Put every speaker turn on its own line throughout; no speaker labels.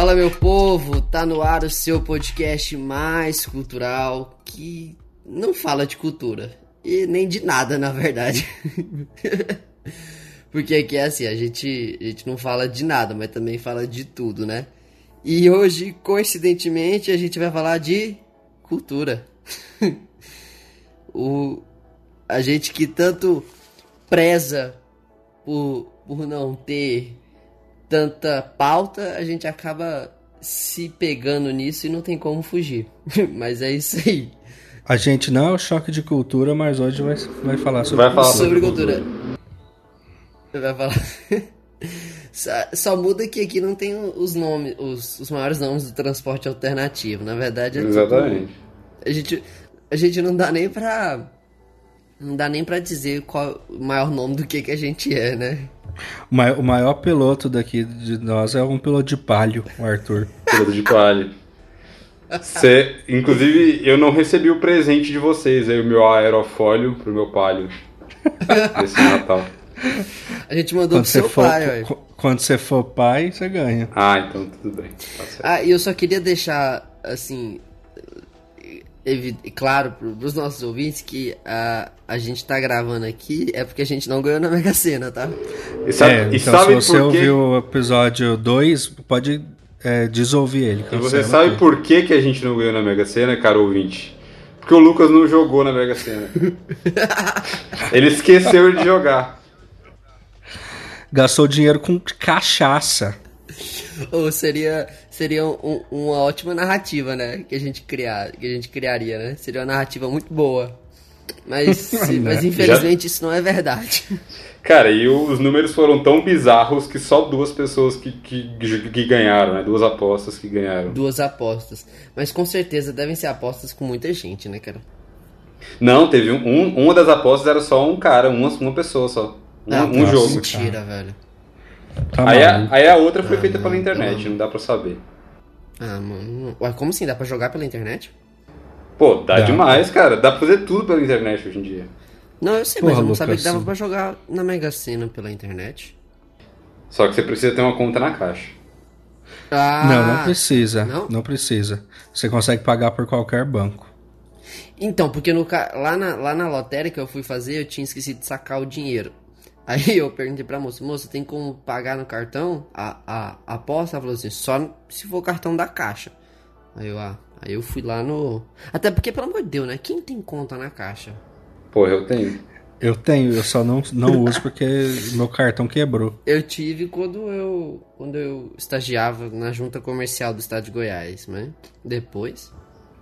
Fala meu povo, tá no ar o seu podcast mais cultural que não fala de cultura e nem de nada, na verdade. Porque aqui é assim, a gente, a gente não fala de nada, mas também fala de tudo, né? E hoje, coincidentemente, a gente vai falar de cultura. o, a gente que tanto preza por, por não ter tanta pauta, a gente acaba se pegando nisso e não tem como fugir. Mas é isso aí.
A gente não é o choque de cultura, mas hoje vai, vai falar sobre,
vai falar sobre cultura. Vai falar. Só, só, muda que aqui não tem os nomes, os, os maiores nomes do transporte alternativo. Na verdade, é
Exatamente.
Tipo, a gente, a gente não dá nem pra. Não dá nem pra dizer qual o maior nome do que, que a gente é, né?
O maior piloto daqui de nós é um piloto de palio, o Arthur.
Piloto de palio. Cê, inclusive, eu não recebi o presente de vocês, aí o meu aerofólio pro meu palio. Esse Natal.
A gente mandou quando pro seu
for,
pai,
Quando você for pai, você ganha.
Ah, então tudo bem. Tá
ah, e eu só queria deixar, assim, claro para os nossos ouvintes que a, a gente tá gravando aqui é porque a gente não ganhou na Mega Sena, tá?
E sabe, é, e então sabe se você ouviu o episódio 2, pode é, desouvir ele.
E você sabe por que, que a gente não ganhou na Mega Sena, caro ouvinte? Porque o Lucas não jogou na Mega Sena. ele esqueceu de jogar.
Gastou dinheiro com cachaça.
Ou seria seria um, uma ótima narrativa, né? Que a gente criar, que a gente criaria, né? Seria uma narrativa muito boa. Mas, mas infelizmente Já... isso não é verdade.
Cara, e os números foram tão bizarros que só duas pessoas que, que, que ganharam, né? Duas apostas que ganharam.
Duas apostas. Mas com certeza devem ser apostas com muita gente, né, cara?
Não, teve um, um uma das apostas era só um cara, uma, uma pessoa só. Um, ah, um jogo.
Mentira, velho.
Tá aí, a, aí a outra foi ah, feita pela internet, não dá pra saber.
Ah, mano. Ué, como assim? Dá pra jogar pela internet?
Pô, dá, dá, demais, cara. Dá pra fazer tudo pela internet hoje em dia.
Não, eu sei, Porra, mas eu não Lucas, sabia que dava pra jogar na Mega Sena pela internet.
Só que você precisa ter uma conta na caixa.
Ah, não, não precisa. Não? não precisa. Você consegue pagar por qualquer banco.
Então, porque no, lá, na, lá na lotérica que eu fui fazer, eu tinha esquecido de sacar o dinheiro. Aí eu perguntei pra moça, moça, tem como pagar no cartão a, a, a aposta? Ela falou assim, só se for cartão da caixa. Aí eu, ah, aí eu fui lá no. Até porque, pelo amor de Deus, né? Quem tem conta na caixa?
Pô, eu tenho.
Eu tenho, eu só não, não uso porque meu cartão quebrou.
Eu tive quando eu quando eu estagiava na junta comercial do estado de Goiás, mas depois.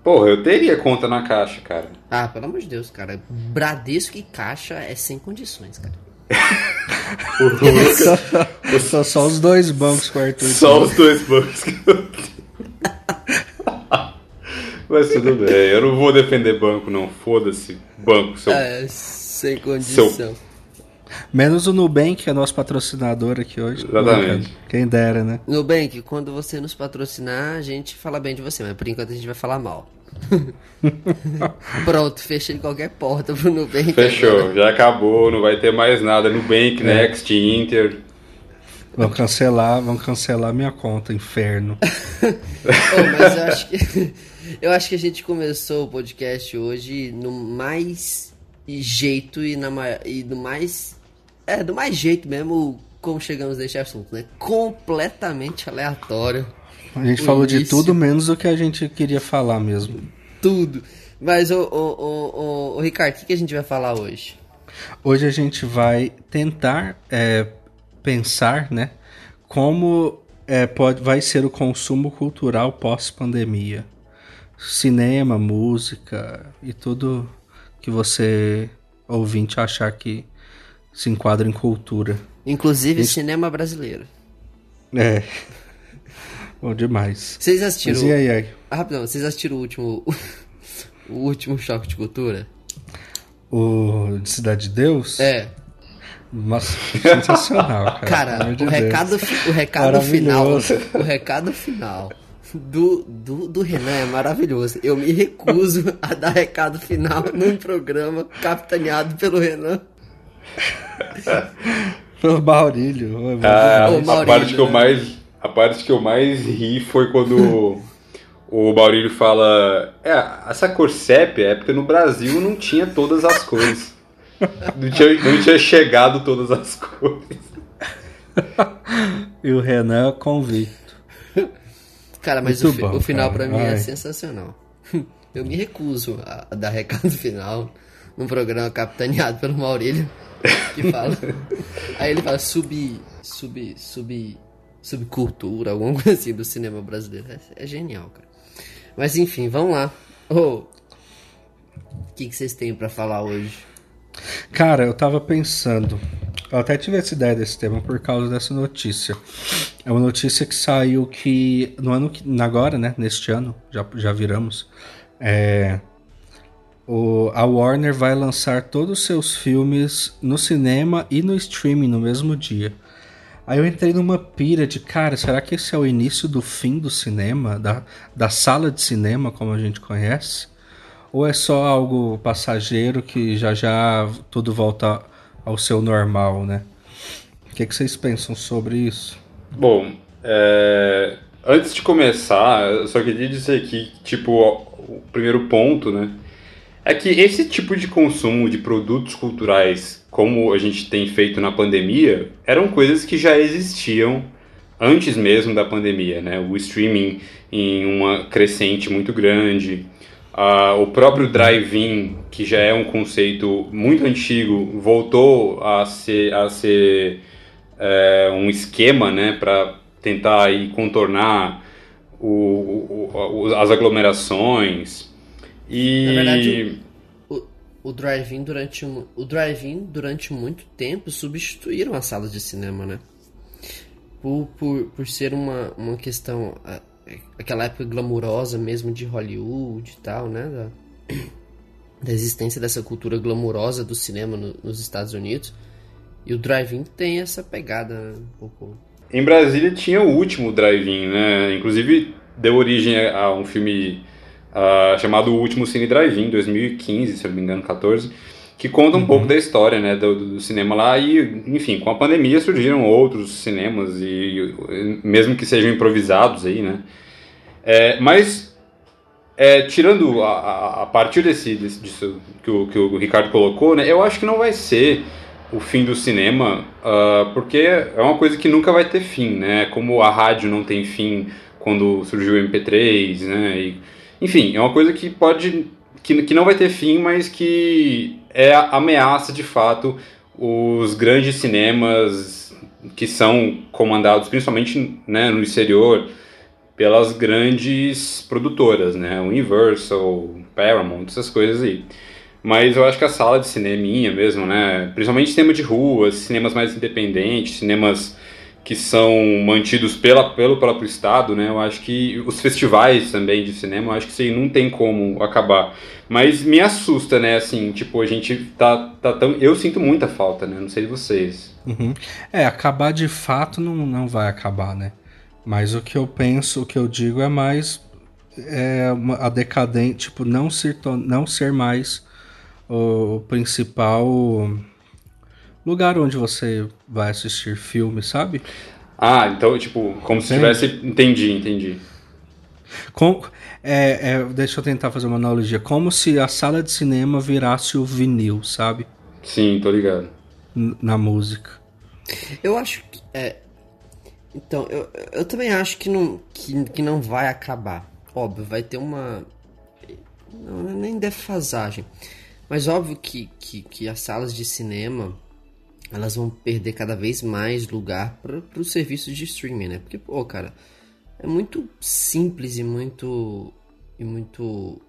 Porra, eu teria conta na caixa, cara.
Ah, pelo amor de Deus, cara. Bradesco e caixa é sem condições, cara
só, só, só, os dois bancos com o Arthur.
Só os dois bancos. Mas tudo bem, eu não vou defender banco, não. Foda-se, banco. Seu,
é, sem condição. Seu...
Menos o Nubank, que é nosso patrocinador aqui hoje.
Exatamente.
Quem dera, né?
Nubank, quando você nos patrocinar, a gente fala bem de você, mas por enquanto a gente vai falar mal. Pronto, fechei qualquer porta pro Nubank.
Fechou, agora. já acabou, não vai ter mais nada. Nubank, é. Next, Inter.
Vão cancelar, vão cancelar minha conta, inferno.
oh, mas eu acho que eu acho que a gente começou o podcast hoje no mais jeito e, na, e do mais é do mais jeito mesmo como chegamos neste assunto, né? Completamente aleatório.
A gente falou início. de tudo menos o que a gente queria falar mesmo.
Tudo. Mas, o, o, o, o Ricardo, o que, que a gente vai falar hoje?
Hoje a gente vai tentar é, pensar, né? Como é, pode, vai ser o consumo cultural pós-pandemia. Cinema, música e tudo que você, ouvinte, achar que se enquadra em cultura.
Inclusive Esse... cinema brasileiro.
É. Bom demais.
Vocês assistiram.
Mas e aí, aí?
Ah, rapidão, vocês assistiram o último. o último choque de cultura?
O de Cidade de Deus?
É.
Nossa, sensacional, cara.
Cara, o, recado, o recado final. O recado final do, do, do Renan é maravilhoso. Eu me recuso a dar recado final num programa capitaneado pelo Renan.
pelo Maurílio.
Ah, a parte que eu né? mais A parte que eu mais ri foi quando o Maurílio fala: É, essa cor sépia é porque no Brasil não tinha todas as cores. Não tinha, não tinha chegado todas as cores.
e o Renan convicto.
Cara, mas o, bom, o, final para mim é sensacional. Eu me recuso a, dar recado final num programa capitaneado pelo Maurílio que fala. Aí ele fala sub. sub. sub. Subcultura, alguma coisa assim do cinema brasileiro. É, é genial, cara. Mas enfim, vamos lá. Oh, o que, que vocês têm para falar hoje?
Cara, eu tava pensando. Eu até tive essa ideia desse tema por causa dessa notícia. É uma notícia que saiu que no ano que. agora, né? Neste ano, já, já viramos. É, o, a Warner vai lançar todos os seus filmes no cinema e no streaming no mesmo dia. Aí eu entrei numa pira de, cara, será que esse é o início do fim do cinema, da, da sala de cinema como a gente conhece? Ou é só algo passageiro que já já tudo volta ao seu normal, né? O que, que vocês pensam sobre isso?
Bom, é... antes de começar, eu só queria dizer que, tipo, o primeiro ponto, né? É que esse tipo de consumo de produtos culturais, como a gente tem feito na pandemia, eram coisas que já existiam antes mesmo da pandemia, né? O streaming em uma crescente muito grande, uh, o próprio drive-in, que já é um conceito muito antigo, voltou a ser, a ser é, um esquema, né, para tentar aí contornar o, o, as aglomerações. E...
Na verdade, o, drive-in durante, o drive durante muito tempo substituíram as salas de cinema, né? Por, por, por ser uma, uma questão. Aquela época glamurosa mesmo de Hollywood e tal, né? Da, da existência dessa cultura glamurosa do cinema no, nos Estados Unidos. E o drive-in tem essa pegada né? um pouco
em Brasília tinha o último drive-in, né? Inclusive deu origem a um filme uh, chamado O Último Cine Drive-In, 2015, se eu não me engano, 14, que conta um uhum. pouco da história, né, do, do, cinema lá e, enfim, com a pandemia surgiram outros cinemas e mesmo que sejam improvisados aí, né? É, mas é, tirando a, a, a, partir desse, desse disso que o, que o Ricardo colocou, né, eu acho que não vai ser o fim do cinema, uh, porque é uma coisa que nunca vai ter fim, né? Como a rádio não tem fim quando surgiu o MP3, né? E, enfim, é uma coisa que pode. Que, que não vai ter fim, mas que é ameaça de fato os grandes cinemas que são comandados principalmente né, no exterior pelas grandes produtoras, né? Universal, Paramount, essas coisas aí. Mas eu acho que a sala de cineminha mesmo, né? Principalmente cinema de rua, cinemas mais independentes, cinemas que são mantidos pela, pelo próprio Estado, né? Eu acho que os festivais também de cinema, eu acho que isso aí não tem como acabar. Mas me assusta, né? Assim, tipo, a gente tá, tá tão. Eu sinto muita falta, né? Não sei de vocês.
Uhum. É, acabar de fato não, não vai acabar, né? Mas o que eu penso, o que eu digo é mais é a decadente, tipo, não ser, não ser mais o principal lugar onde você vai assistir filme, sabe?
Ah, então, tipo, como se tivesse. Entendi, entendi.
Com, é, é, deixa eu tentar fazer uma analogia. Como se a sala de cinema virasse o vinil, sabe?
Sim, tô ligado.
N na música.
Eu acho que. É, então, eu, eu também acho que não, que, que não vai acabar. Óbvio, vai ter uma. Não, nem defasagem. Mas óbvio que, que, que as salas de cinema elas vão perder cada vez mais lugar para os serviços de streaming, né? Porque, pô, cara, é muito simples e muito e muito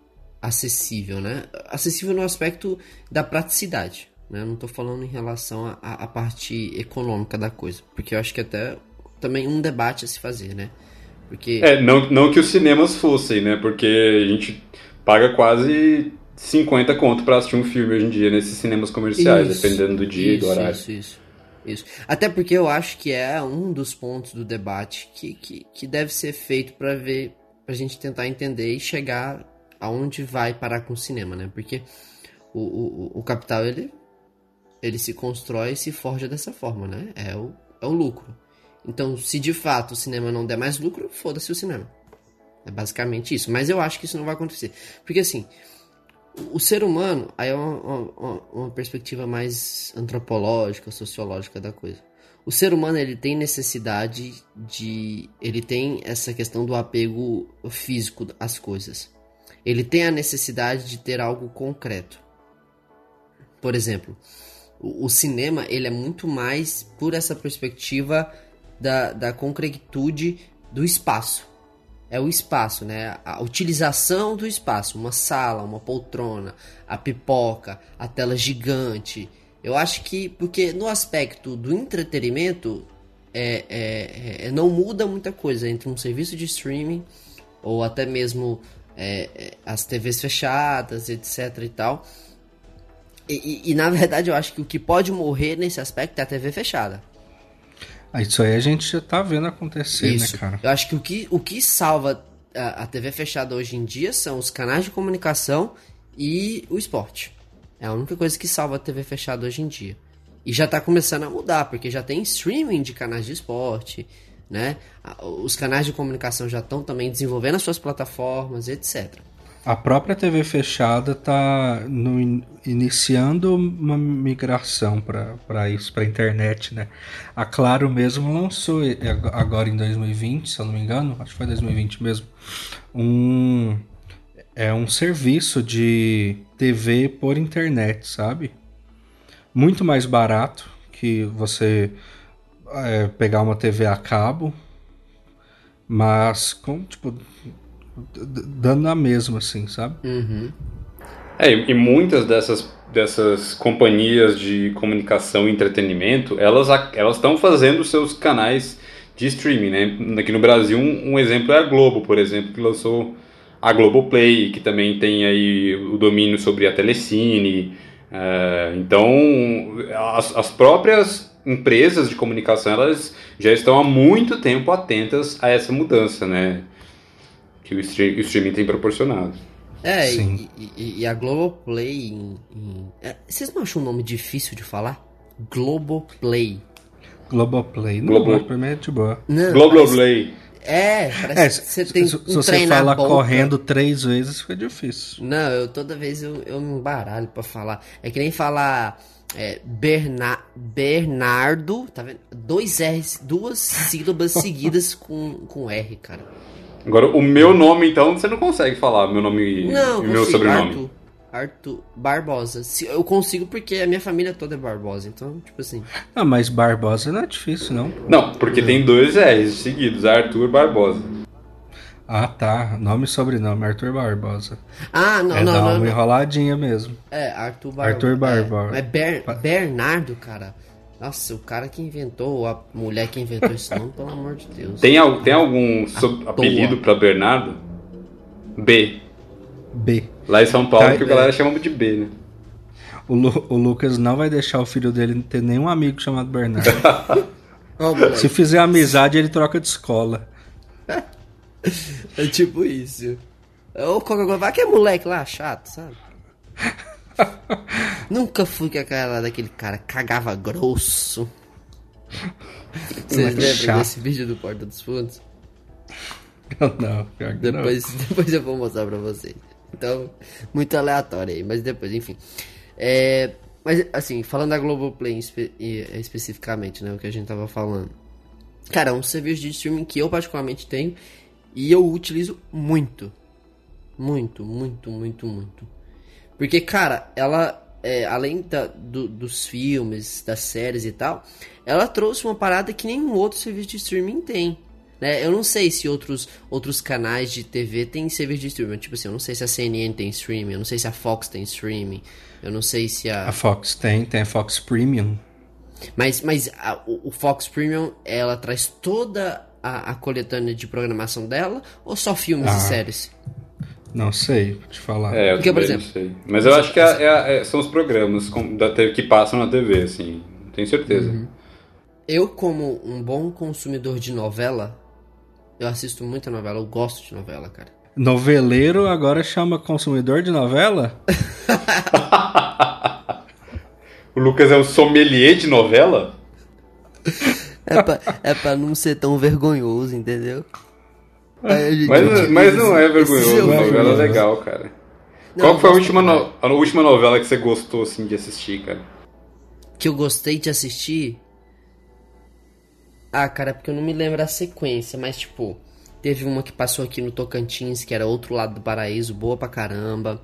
acessível, né? Acessível no aspecto da praticidade, né? Eu não estou falando em relação à parte econômica da coisa, porque eu acho que até também um debate a se fazer, né?
Porque é não, não que os cinemas fossem, né? Porque a gente paga quase 50 conto para assistir um filme hoje em dia nesses cinemas comerciais, isso, dependendo do dia e do horário.
Isso, isso, isso. Até porque eu acho que é um dos pontos do debate que, que, que deve ser feito para ver, pra gente tentar entender e chegar aonde vai parar com o cinema, né? Porque o, o, o capital, ele, ele se constrói e se forja dessa forma, né? É o, é o lucro. Então, se de fato o cinema não der mais lucro, foda-se o cinema. É basicamente isso. Mas eu acho que isso não vai acontecer. Porque assim, o ser humano, aí é uma, uma, uma, perspectiva mais antropológica, sociológica da coisa. O ser humano ele tem necessidade de. Ele tem essa questão do apego físico às coisas. Ele tem a necessidade de ter algo concreto. Por exemplo, o, o cinema ele é muito mais por essa perspectiva da, da concretude do espaço é o espaço, né? A utilização do espaço, uma sala, uma poltrona, a pipoca, a tela gigante. Eu acho que porque no aspecto do entretenimento é, é, é não muda muita coisa entre um serviço de streaming ou até mesmo é, é as TVs fechadas, etc e tal. E, e, e, na verdade eu acho que o que pode morrer nesse aspecto é a TV fechada.
Ah, isso aí a gente já tá vendo acontecer, né, Isso. né, cara?
Eu acho que o que, o que salva a, a TV fechada hoje em dia são os canais de comunicação e o esporte. É a única coisa que salva a TV fechada hoje em dia. E já tá começando a mudar, porque já tem streaming de canais de esporte, né? Os canais de comunicação já estão também desenvolvendo as suas plataformas, etc.
A própria TV fechada está iniciando uma migração para isso, para a internet, né? A Claro mesmo lançou agora em 2020, se eu não me engano, acho que foi 2020 mesmo, um é um serviço de TV por internet, sabe? Muito mais barato que você é, pegar uma TV a cabo, mas com tipo dando na mesma, assim, sabe?
Uhum.
É, e muitas dessas, dessas companhias de comunicação e entretenimento, elas elas estão fazendo seus canais de streaming, né? Aqui no Brasil, um, um, exemplo é a Globo, por exemplo, que lançou a Globoplay, que também tem aí o domínio sobre a Telecine. Uh, então, as, as próprias empresas de comunicação, elas já estão há muito tempo atentas a essa mudança, né? Que o, stream, o streaming tem proporcionado.
É, e, e, e, a Globoplay. Em, em... É, vocês não acham um nome difícil de falar? Globoplay.
Globoplay. Não, Globo... pra mim é de boa.
Globoplay.
É, parece é, que você tem
se, um se você fala correndo três vezes, fica difícil.
Não, eu toda vez eu, eu me embaralho pra falar. É que nem falar é, Berna, Bernardo, tá vendo? Dois R's, duas sílabas seguidas com, com R, cara.
Agora, o meu nome, então, você não consegue falar meu nome
não,
e meu sobrenome.
Arthur, Arthur Barbosa. Eu consigo porque a minha família toda é Barbosa, então, tipo assim.
Ah, mas Barbosa não é difícil, não.
Não, porque não. tem dois R's seguidos, Arthur Barbosa.
Ah, tá. Nome e sobrenome, Arthur Barbosa.
Ah, não,
é
não,
não.
É uma
enroladinha mesmo.
É, Arthur Barbosa.
Arthur Barbosa.
É, é Ber Bernardo, cara. Nossa, o cara que inventou, a mulher que inventou esse nome, pelo amor de Deus.
Tem, tem algum apelido para Bernardo? B.
B.
Lá em São Paulo, tá, que a galera é. chama de B, né?
O, Lu, o, Lucas não vai deixar o filho dele ter nenhum amigo chamado Bernardo. oh, Se fizer amizade, ele troca de escola.
é tipo isso. Ou qualquer coisa, vai que é moleque lá, chato, sabe? Nunca fui com aquela daquele cara cagava grosso. Vocês lembram chato. desse vídeo do Porta dos Fundos?
Não, não,
depois, não. depois eu vou mostrar pra vocês. Então, muito aleatório aí, mas depois, enfim. É, mas, assim, falando da Globoplay espe especificamente, né, o que a gente tava falando. Cara, é um serviço de streaming que eu particularmente tenho e eu utilizo muito. Muito, muito, muito, muito. Porque, cara, ela, é, além da, do, dos filmes, das séries e tal, ela trouxe uma parada que nenhum outro serviço de streaming tem. Né? Eu não sei se outros, outros canais de TV têm serviço de streaming. Tipo assim, eu não sei se a CNN tem streaming, eu não sei se a Fox tem streaming, eu não sei se a.
A Fox tem, tem a Fox Premium.
Mas, mas a, o, Fox Premium, ela traz toda a, a coletânea de programação dela ou só filmes ah. e séries?
Não sei, vou te falar.
É, eu Porque, por exemplo, não sei. Mas eu acho que é, é, é, são os programas da TV que passam na TV, assim. Tenho certeza. Uhum.
Eu, como um bom consumidor de novela, eu assisto muita novela, eu gosto de novela, cara.
Noveleiro agora chama consumidor de novela?
o Lucas é um sommelier de novela?
É pra, é pra não ser tão vergonhoso, entendeu?
Mas, mas não é vergonhoso, novela é legal, cara. Não, Qual foi a última, no, a última novela que você gostou assim, de assistir, cara?
Que eu gostei de assistir? Ah, cara, porque eu não me lembro a sequência, mas tipo, teve uma que passou aqui no Tocantins, que era outro lado do paraíso, boa pra caramba.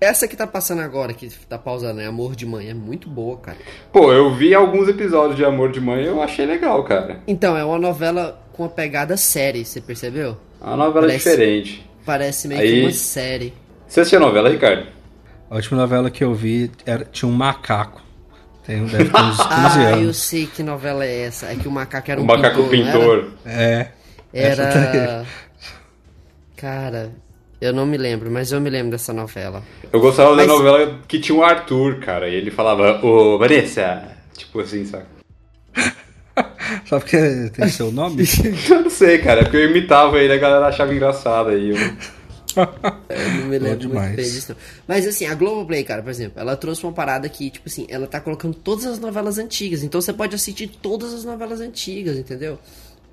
Essa que tá passando agora, que tá pausando, é Amor de Mãe, é muito boa, cara.
Pô, eu vi alguns episódios de Amor de Mãe e eu achei legal, cara.
Então, é uma novela com uma pegada série, você percebeu?
É uma novela parece, diferente.
Parece meio Aí... que uma série.
Você assistiu a novela, Ricardo?
A última novela que eu vi era, tinha um macaco. Tem, deve ter uns 15
ah,
anos.
eu sei que novela é essa. É que o macaco era um
o macaco pintor.
É.
Era. Cara, eu não me lembro, mas eu me lembro dessa novela.
Eu gostava mas... da novela que tinha o Arthur, cara, e ele falava, ô Vanessa, tipo assim, saca?
Só porque tem seu nome?
eu não sei, cara, é porque eu imitava ele, a galera achava engraçado aí. Eu...
eu não me lembro muito bem disso, não. Mas assim, a Globoplay, cara, por exemplo, ela trouxe uma parada que, tipo assim, ela tá colocando todas as novelas antigas. Então você pode assistir todas as novelas antigas, entendeu?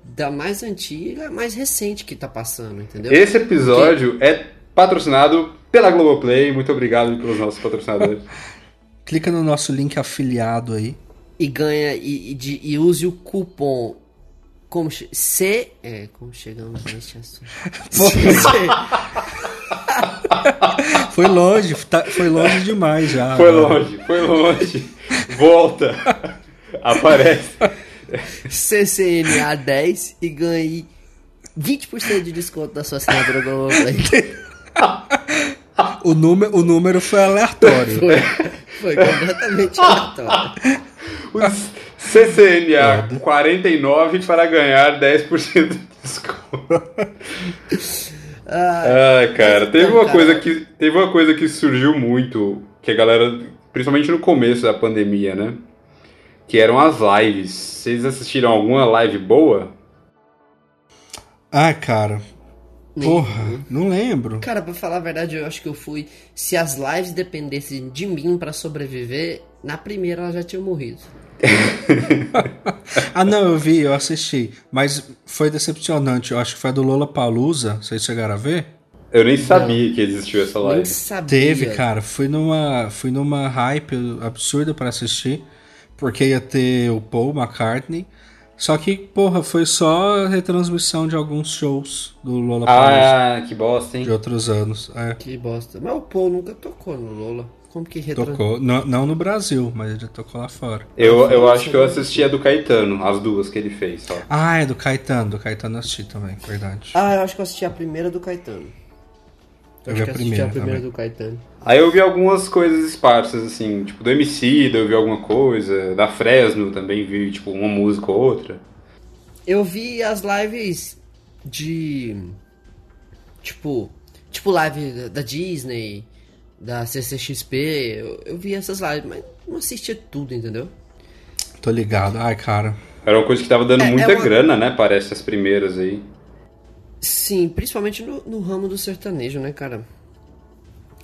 Da mais antiga mais recente que tá passando, entendeu?
Esse episódio Porque... é patrocinado pela Globoplay. Muito obrigado pelos nossos patrocinadores.
Clica no nosso link afiliado aí.
E ganha e, e, de, e use o cupom como C. É, como chegamos neste assunto?
foi longe, tá, foi longe demais já.
Foi longe, foi longe. Volta. Aparece.
CCNA 10 e ganhe 20% de desconto da sua assinatura Globoplay.
o, número, o número foi aleatório.
Foi, foi completamente aleatório.
Os CCNA 49 para ganhar 10% de desconto. Ah, cara, teve uma coisa que teve uma coisa que surgiu muito que a galera, principalmente no começo da pandemia, né? Que eram as lives. Vocês assistiram alguma live boa?
Ah, cara. Porra, não lembro.
Cara, pra falar a verdade, eu acho que eu fui. Se as lives dependessem de mim para sobreviver, na primeira ela já tinha morrido.
ah, não, eu vi, eu assisti. Mas foi decepcionante. Eu acho que foi do Lola Palusa. Vocês chegaram a ver?
Eu nem sabia não, que existiu essa live. Nem
sabia.
Teve, cara. Fui numa, fui numa hype absurda para assistir porque ia ter o Paul McCartney. Só que, porra, foi só retransmissão de alguns shows do Lola
Ah, que bosta, hein?
De outros anos. É.
Que bosta. Mas o Paul nunca tocou no Lola. Como que retrans...
Tocou, não, não no Brasil, mas ele tocou lá fora.
Eu, eu acho que eu assisti a do Caetano, as duas que ele fez, só.
Ah, é do Caetano, do Caetano eu assisti também, verdade.
Ah, eu acho que eu assisti a primeira do Caetano.
Eu, eu vi a primeira, a
primeira do Caetano.
Aí eu vi algumas coisas esparsas, assim, tipo, do MC, eu vi alguma coisa, da Fresno também vi, tipo, uma música ou outra.
Eu vi as lives de. Tipo. Tipo, live da Disney, da CCXP. Eu, eu vi essas lives, mas não assistia tudo, entendeu?
Tô ligado. Ai, cara.
Era uma coisa que tava dando é, muita é uma... grana, né? Parece as primeiras aí.
Sim, principalmente no, no ramo do sertanejo, né, cara?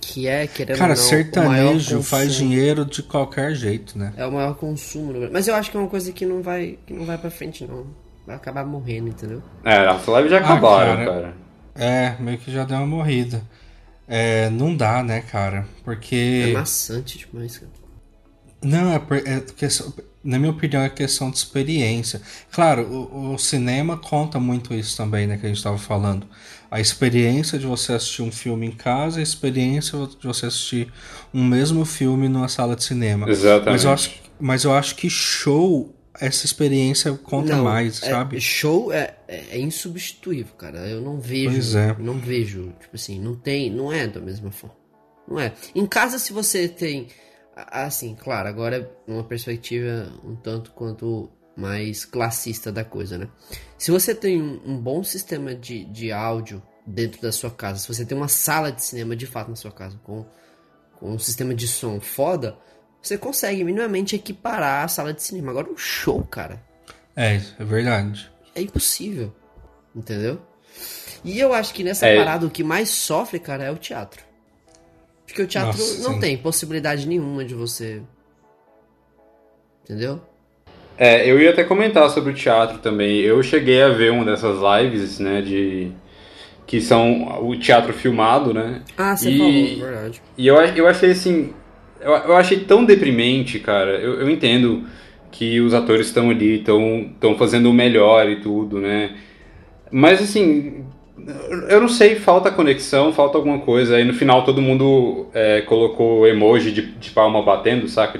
Que é, querendo
Cara,
ou não,
sertanejo faz dinheiro de qualquer jeito, né?
É o maior consumo. No... Mas eu acho que é uma coisa que não vai, que não vai pra frente, não. Vai acabar morrendo, entendeu?
É, as lives já ah, acabaram, ah, cara. cara.
É, meio que já deu uma morrida. É, não dá, né, cara? Porque.
É maçante demais, cara.
Não, é, é questão, na minha opinião, é questão de experiência. Claro, o, o, cinema conta muito isso também, né, que a gente estava falando. A experiência de você assistir um filme em casa, a experiência de você assistir um mesmo filme numa sala de cinema.
Exatamente.
Mas eu acho, mas eu acho que show, essa experiência conta não, mais,
é,
sabe?
Show é, é, é, insubstituível, cara. Eu não vejo.
Pois é.
Não vejo. Tipo assim, não tem. Não é da mesma forma. Não é. Em casa, se você tem Assim, claro, agora uma perspectiva um tanto quanto mais classista da coisa, né? Se você tem um, um, bom sistema de, de áudio dentro da sua casa, se você tem uma sala de cinema de fato na sua casa com, com um sistema de som foda, você consegue minimamente equiparar a sala de cinema. Agora um show, cara.
É, é verdade.
É impossível. Entendeu? E eu acho que nessa é. parada o que mais sofre, cara, é o teatro. Porque o teatro Nossa, não sim. tem possibilidade nenhuma de você. Entendeu?
É, eu ia até comentar sobre o teatro também. Eu cheguei a ver uma dessas lives, né, de que são o teatro filmado, né?
Ah, você
e,
falou, verdade.
E eu, eu achei assim, eu, eu achei tão deprimente, cara. Eu, eu entendo que os atores estão ali, estão fazendo o melhor e tudo, né? Mas assim, eu não sei, falta conexão, falta alguma coisa. Aí no final todo mundo é, colocou emoji de, de palma batendo, saca?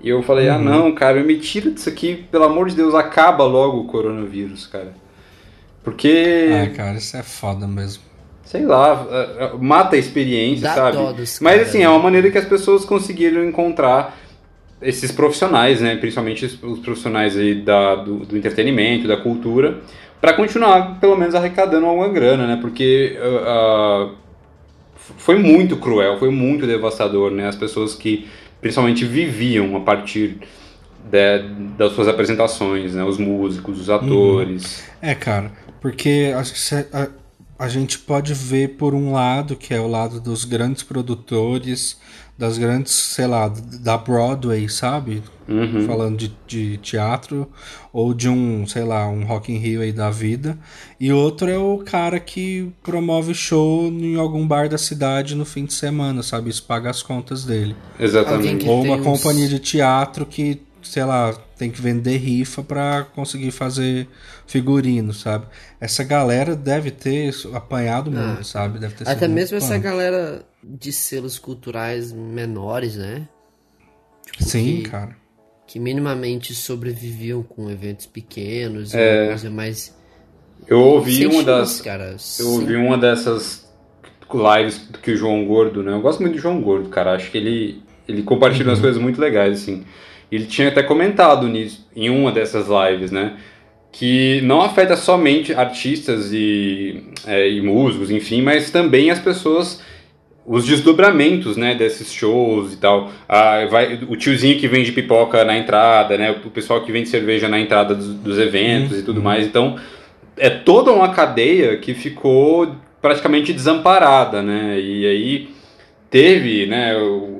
E eu falei, ah, uhum. ah não, cara, me tira disso aqui, pelo amor de Deus, acaba logo o coronavírus, cara. Porque.
Ai, cara, isso é foda mesmo.
Sei lá, é, é, mata a experiência,
Dá
sabe?
Todos,
Mas assim, é uma maneira que as pessoas conseguiram encontrar esses profissionais, né? Principalmente os profissionais aí da, do, do entretenimento, da cultura, para continuar pelo menos arrecadando alguma grana, né? Porque uh, foi muito cruel, foi muito devastador, né? As pessoas que principalmente viviam a partir de, das suas apresentações, né? Os músicos, os atores.
Uhum. É, cara, porque a, a, a, gente pode ver por um lado, que é o lado dos grandes produtores, das grandes, sei lá, da Broadway, sabe?
Uhum.
Falando de, de teatro, ou de um, sei lá, um Rock in Rio aí da vida. E outro é o cara que promove show em algum bar da cidade no fim de semana, sabe? Isso paga as contas dele.
Exatamente.
Ou uma uns... companhia de teatro que sei lá, tem que vender rifa para conseguir fazer figurino, sabe? Essa galera deve ter apanhado ah, muito, sabe? Deve ter
até mesmo essa galera de selos culturais menores, né?
Tipo, Sim, que, cara.
Que minimamente sobreviviam com eventos pequenos
é...
e coisa mais.
Eu ouvi uma das. Cara, eu sim. ouvi uma dessas lives que o João Gordo, né? Eu gosto muito do João Gordo, cara. Acho que ele, ele compartilha uhum. umas coisas muito legais, assim. Ele tinha até comentado nisso, em uma dessas lives, né? Que não afeta somente artistas e, é, e músicos, enfim, mas também as pessoas os desdobramentos, né, desses shows e tal. Ah, vai, o tiozinho que vende pipoca na entrada, né, o pessoal que vende cerveja na entrada dos, dos eventos uhum. e tudo mais. Então, é toda uma cadeia que ficou praticamente desamparada, né, e aí teve, né, o,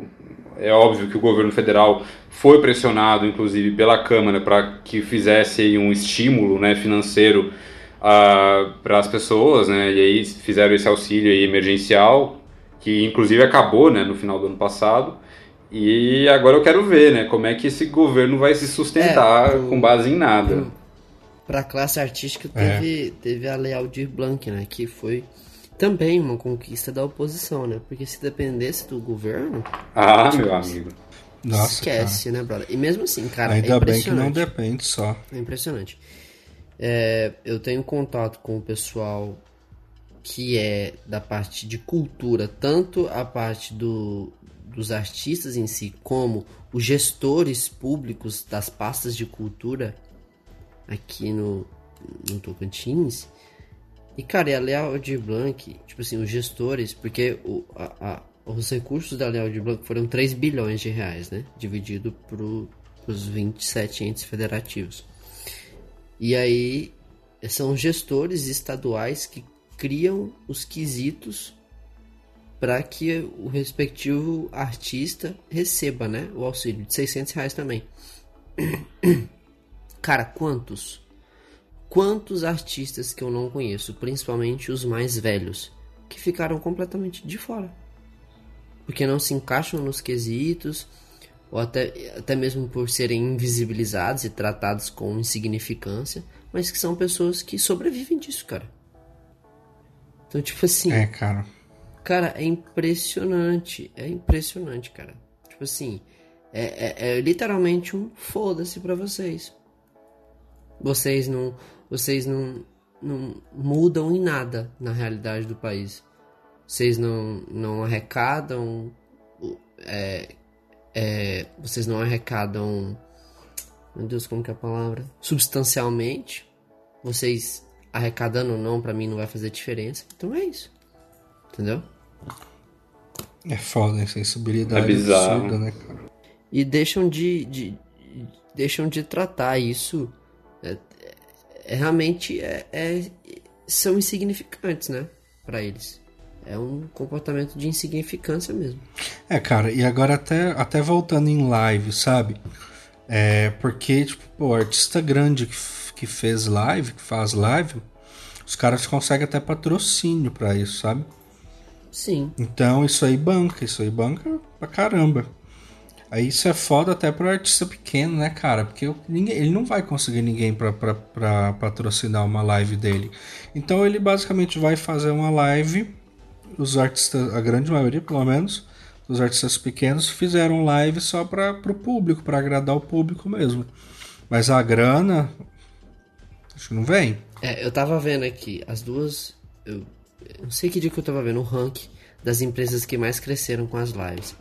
é óbvio que o governo federal foi pressionado, inclusive, pela Câmara para que fizesse um estímulo né, financeiro uh, para as pessoas, né, e aí fizeram esse auxílio emergencial, que inclusive acabou né, no final do ano passado. E agora eu quero ver né, como é que esse governo vai se sustentar é, pro, com base em nada.
Para a classe artística teve, é. teve a Lei Aldir Blanc, né, que foi também uma conquista da oposição, né? Porque se dependesse do governo.
Ah, tipo, meu amigo.
Nossa,
Esquece, cara. né, brother? E mesmo assim, cara,
Ainda
é
bem que não depende só.
É impressionante. É, eu tenho contato com o pessoal que é da parte de cultura, tanto a parte do, dos artistas em si, como os gestores públicos das pastas de cultura aqui no, no Tocantins. E, cara, e a de Blanc, tipo assim, os gestores, porque o, a, a os recursos da Leal de Blanc foram 3 bilhões de reais, né? Dividido para os 27 entes federativos. E aí são gestores estaduais que criam os quesitos para que o respectivo artista receba, né? O auxílio de 600 reais também. Cara, quantos? Quantos artistas que eu não conheço, principalmente os mais velhos, que ficaram completamente de fora? porque não se encaixam nos quesitos, ou até, até mesmo por serem invisibilizados e tratados com insignificância, mas que são pessoas que sobrevivem disso, cara. Então, tipo assim.
É, cara.
Cara, é impressionante. É impressionante, cara. Tipo assim. É, é, é literalmente um foda-se pra vocês. Vocês não. Vocês não, não mudam em nada na realidade do país vocês não, não arrecadam. É, é, vocês não arrecadam. Meu Deus, como que é a palavra? Substancialmente. Vocês arrecadando ou não, para mim não vai fazer diferença. Então é isso. Entendeu?
É foda, a sensibilidade
é bizarro. absurda, né,
cara? E deixam de, de, deixam de tratar isso. É, é, realmente é, é, são insignificantes, né? para eles é um comportamento de insignificância mesmo.
É, cara, e agora até, até voltando em live, sabe? É, porque, tipo, o artista grande que, que fez live, que faz live, os caras conseguem até patrocínio para isso, sabe?
Sim.
Então isso aí banca, isso aí banca pra caramba. Aí isso é foda até pro artista pequeno, né, cara? Porque ninguém, ele não vai conseguir ninguém pra patrocinar uma live dele. Então ele basicamente vai fazer uma live. Os artistas, a grande maioria pelo menos, dos artistas pequenos fizeram live só para pro público, para agradar o público mesmo. Mas a grana, acho que não vem.
É, eu tava vendo aqui, as duas. Eu, eu não sei que dia que eu tava vendo o ranking das empresas que mais cresceram com as lives.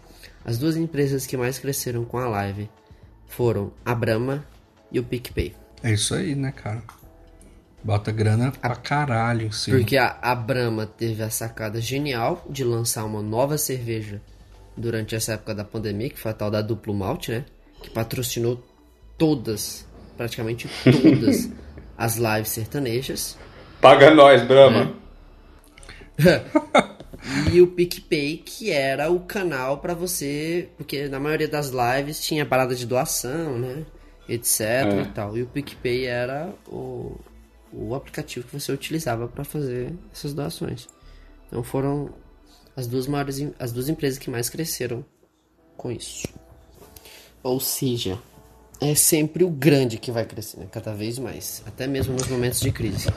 As duas empresas que mais cresceram com a live foram a Brahma e o PicPay.
É isso aí, né, cara? Bota grana pra caralho cima.
Porque a, a Brahma teve a sacada genial de lançar uma nova cerveja durante essa época da pandemia, que foi a tal da Duplo Malte, né? Que patrocinou todas, praticamente todas, as lives sertanejas.
Paga nós, Brahma.
e o PicPay, que era o canal para você, porque na maioria das lives tinha parada de doação, né? Etc
É.
e tal. E o PicPay era o, o aplicativo que você utilizava para fazer essas doações. Então foram as duas maiores, as duas empresas que mais cresceram com isso. Ou seja, é sempre o grande que vai crescer, né? Cada vez mais. Até mesmo nos momentos de crise.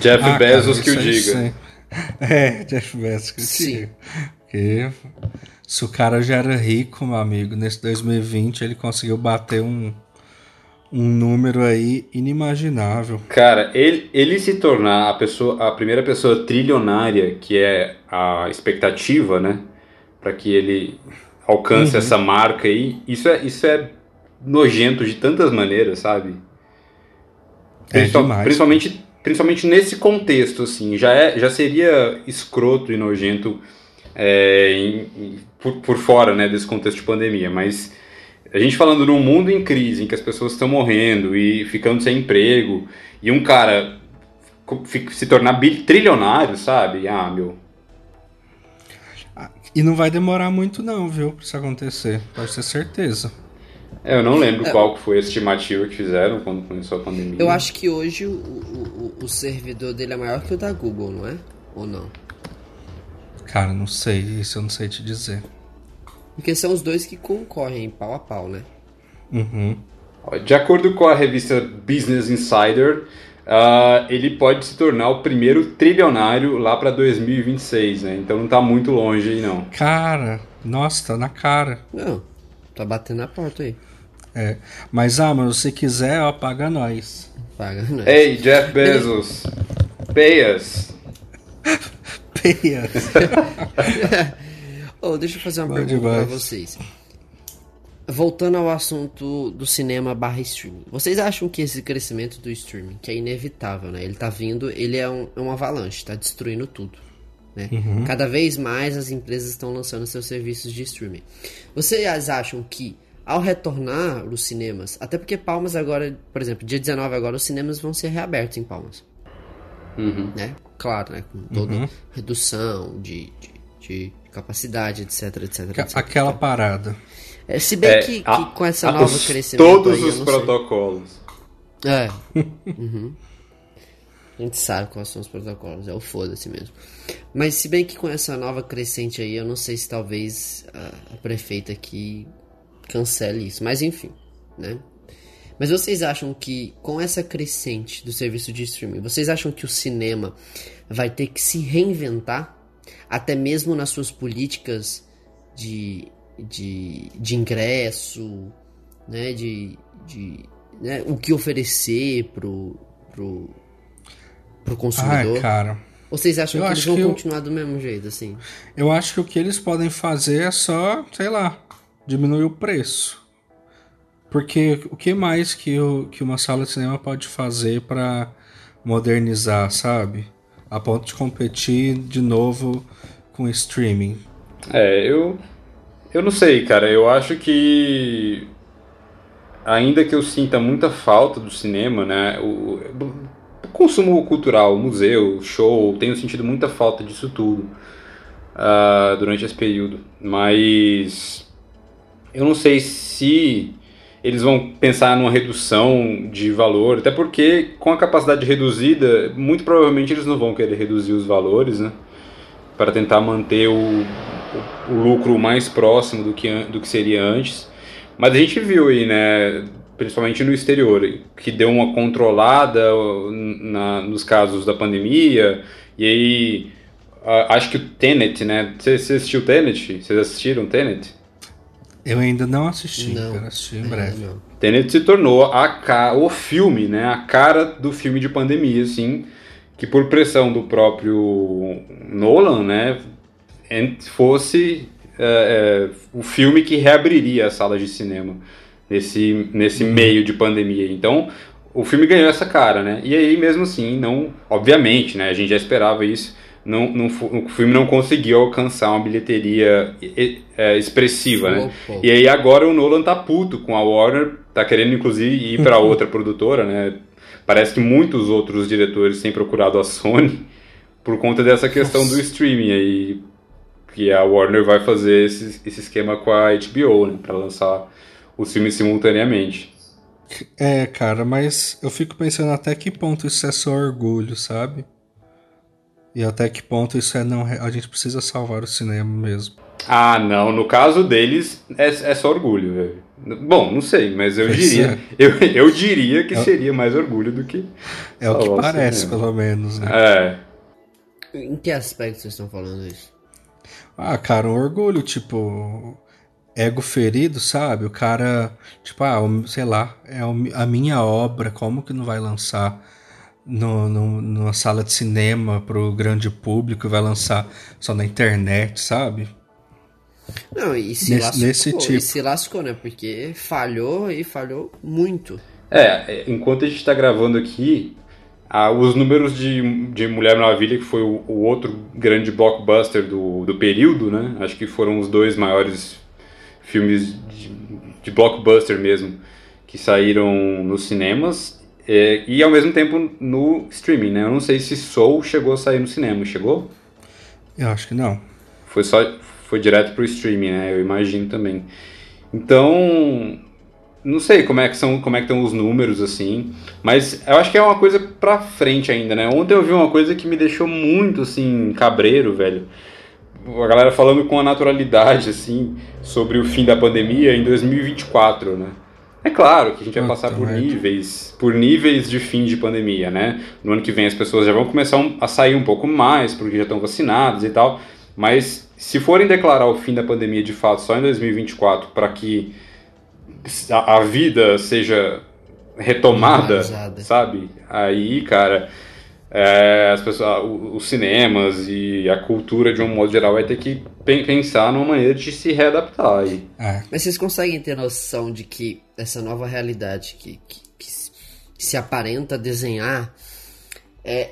Jeff
Ah,
Bezos
cara,
que o diga.
sim. É, Jeff Bezos
Sim.
Porque se o cara já era rico, meu amigo, nesse 2020 ele conseguiu bater um, um número aí inimaginável.
Cara, ele, ele se tornar a, pessoa, a primeira pessoa trilionária, que é a expectativa, né? Pra que ele alcance
Uhum.
essa marca aí, isso é, isso é nojento de tantas maneiras, sabe?
É
Principal-
demais.
Principalmente, principalmente nesse contexto, assim, já, é, já seria escroto e nojento é, em- em- por, por fora né, desse contexto de pandemia, mas a gente falando num mundo em crise, em que as pessoas estão morrendo e ficando sem emprego, e um cara se tornar trilionário, sabe? Ah, meu.
E não vai demorar muito não, viu, pra isso acontecer. Pode ter certeza.
É, eu não lembro
É.
qual foi a estimativa que fizeram quando começou a pandemia.
Eu acho que hoje o, o, o- servidor dele é maior que o da Google, não é? Ou não?
Cara, não sei, isso eu não sei te dizer.
Porque são os dois que concorrem pau a pau, né?
Uhum.
De acordo com a revista Business Insider, ah, ele pode se tornar o primeiro trilionário lá para 2026, né? Então não tá muito longe aí, não.
Cara, nossa, tá na cara.
Não, tá batendo na porta aí.
É. Mas, ah, mano, se quiser, ó, paga nós.
Paga, né?
Ei, Jeff Bezos, pay us.
Peia.
Ô, deixa eu fazer uma
Bom
pergunta pra
demais.
vocês. Voltando ao assunto do cinema barra streaming. Vocês acham que esse crescimento do streaming, que é inevitável, né? Ele tá vindo, ele é um, é um avalanche, tá destruindo tudo. Né? Cada vez mais as empresas estão lançando seus serviços de streaming. Vocês acham que ao retornar os cinemas, até porque Palmas agora, por exemplo, dia 19 agora os cinemas vão ser reabertos em Palmas
Uhum.
né? Claro, né? Com toda redução de, de, de capacidade, etc, etc, etc.
Aquela parada.
É, se bem
É,
que, que
a-
com essa
a-
nova
os-
crescimento
Todos
aí,
os
não sei.
protocolos.
É. Uhum. A gente sabe quais são os protocolos, é o foda-se mesmo. Mas se bem que com essa nova crescente aí, eu não sei se talvez a, a prefeita aqui cancele isso. Mas enfim, né? Mas vocês acham que com essa crescente do serviço de streaming, vocês acham que o cinema vai ter que se reinventar? Até mesmo nas suas políticas de, de, de ingresso, né? De, de né? o que oferecer pro, pro, pro consumidor?
Ai, cara.
Ou vocês acham
Eu
que eles vão
que eu-
continuar do mesmo jeito, assim?
Eu acho que o que eles podem fazer é só, sei lá, diminuir o preço. Porque o que mais que, o, que uma sala de cinema pode fazer pra modernizar, sabe? A ponto de competir de novo com streaming.
É, eu. Eu não sei, cara. Eu acho que. Ainda que eu sinta muita falta do cinema, né? O consumo cultural, museu, show, tenho sentido muita falta disso tudo ah, durante esse período. Mas. Eu não sei se eles vão pensar numa redução de valor, até porque com a capacidade reduzida, muito provavelmente eles não vão querer reduzir os valores, né? Para tentar manter o, o, o lucro mais próximo do que, do que seria antes. Mas a gente viu aí, né? Principalmente no exterior, que deu uma controlada na, nos casos da pandemia, e aí acho que o Tenet, né? Você, assistiu Tenet? Vocês assistiram Tenet?
Eu ainda não assisti, não, quero assistir em breve. Não.
Tenet se tornou a ca... o filme, né? A cara do filme de pandemia, assim, que por pressão do próprio Nolan, né? Fosse é, é, o filme que reabriria as salas de cinema nesse, nesse meio de pandemia. Então, o filme ganhou essa cara, né? E aí, mesmo assim, não... Obviamente, né? A gente já esperava isso não, não, o filme não conseguiu alcançar uma bilheteria é, expressiva, né? E aí agora o Nolan tá puto com a Warner, tá querendo inclusive ir para outra produtora, né? Parece que muitos outros diretores têm procurado a Sony por conta dessa questão Nossa. do streaming aí, que a Warner vai fazer esse, esse esquema com a HBO, né? Para lançar os filmes simultaneamente.
É, cara, mas eu fico pensando até que ponto isso é só orgulho, sabe? E até que ponto isso é não. A gente precisa salvar o cinema mesmo.
Ah, não. No caso deles, é, é só orgulho, velho. Bom, não sei, mas eu diria. É. Eu, eu diria que é, seria mais orgulho do que.
É o que parece, pelo menos, né?
É.
Em que aspecto vocês estão falando isso?
Ah, cara, um orgulho, tipo. Ego ferido, sabe? O cara, tipo, ah, sei lá, é a minha obra, como que não vai lançar? no, no, numa sala de cinema para o grande público e vai lançar só na internet, sabe?
Não, e se, nesse, lascou, nesse tipo. e se lascou, né? Porque falhou e falhou muito.
É, enquanto a gente está gravando aqui, ah, os números de, de Mulher Maravilha, que foi o, o, outro grande blockbuster do, do período, né? Acho que foram os dois maiores filmes de, de blockbuster mesmo que saíram nos cinemas. É, e ao mesmo tempo no streaming, né? Eu não sei se Soul chegou a sair no cinema, chegou?
Eu acho que não.
Foi só foi direto pro streaming, né? Eu imagino também. Então, não sei como é que são, como é que estão os números assim, mas eu acho que é uma coisa pra frente ainda, né? Ontem eu vi uma coisa que me deixou muito assim cabreiro, velho. A galera falando com a naturalidade assim sobre o fim da pandemia em 2024, né? É claro que a gente vai passar por níveis, por níveis de fim de pandemia, né? No ano que vem as pessoas já vão começar a sair um pouco mais, porque já estão vacinadas e tal. Mas se forem declarar o fim da pandemia de fato só em 2024 para que a, vida seja retomada, sabe? Aí, cara, é, as pessoas, os cinemas e a cultura de um modo geral vai ter que pensar numa maneira de se readaptar aí.
É. Mas vocês conseguem ter noção de que essa nova realidade que, que, que se aparenta desenhar é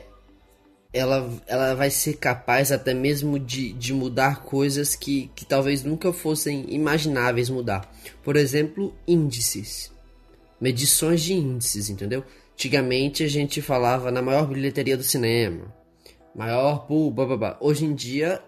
ela, ela vai ser capaz até mesmo de, de mudar coisas que, que talvez nunca fossem imagináveis mudar. Por exemplo, índices. Medições de índices, entendeu? Antigamente a gente falava na maior bilheteria do cinema, maior pool, blá. Hoje em dia,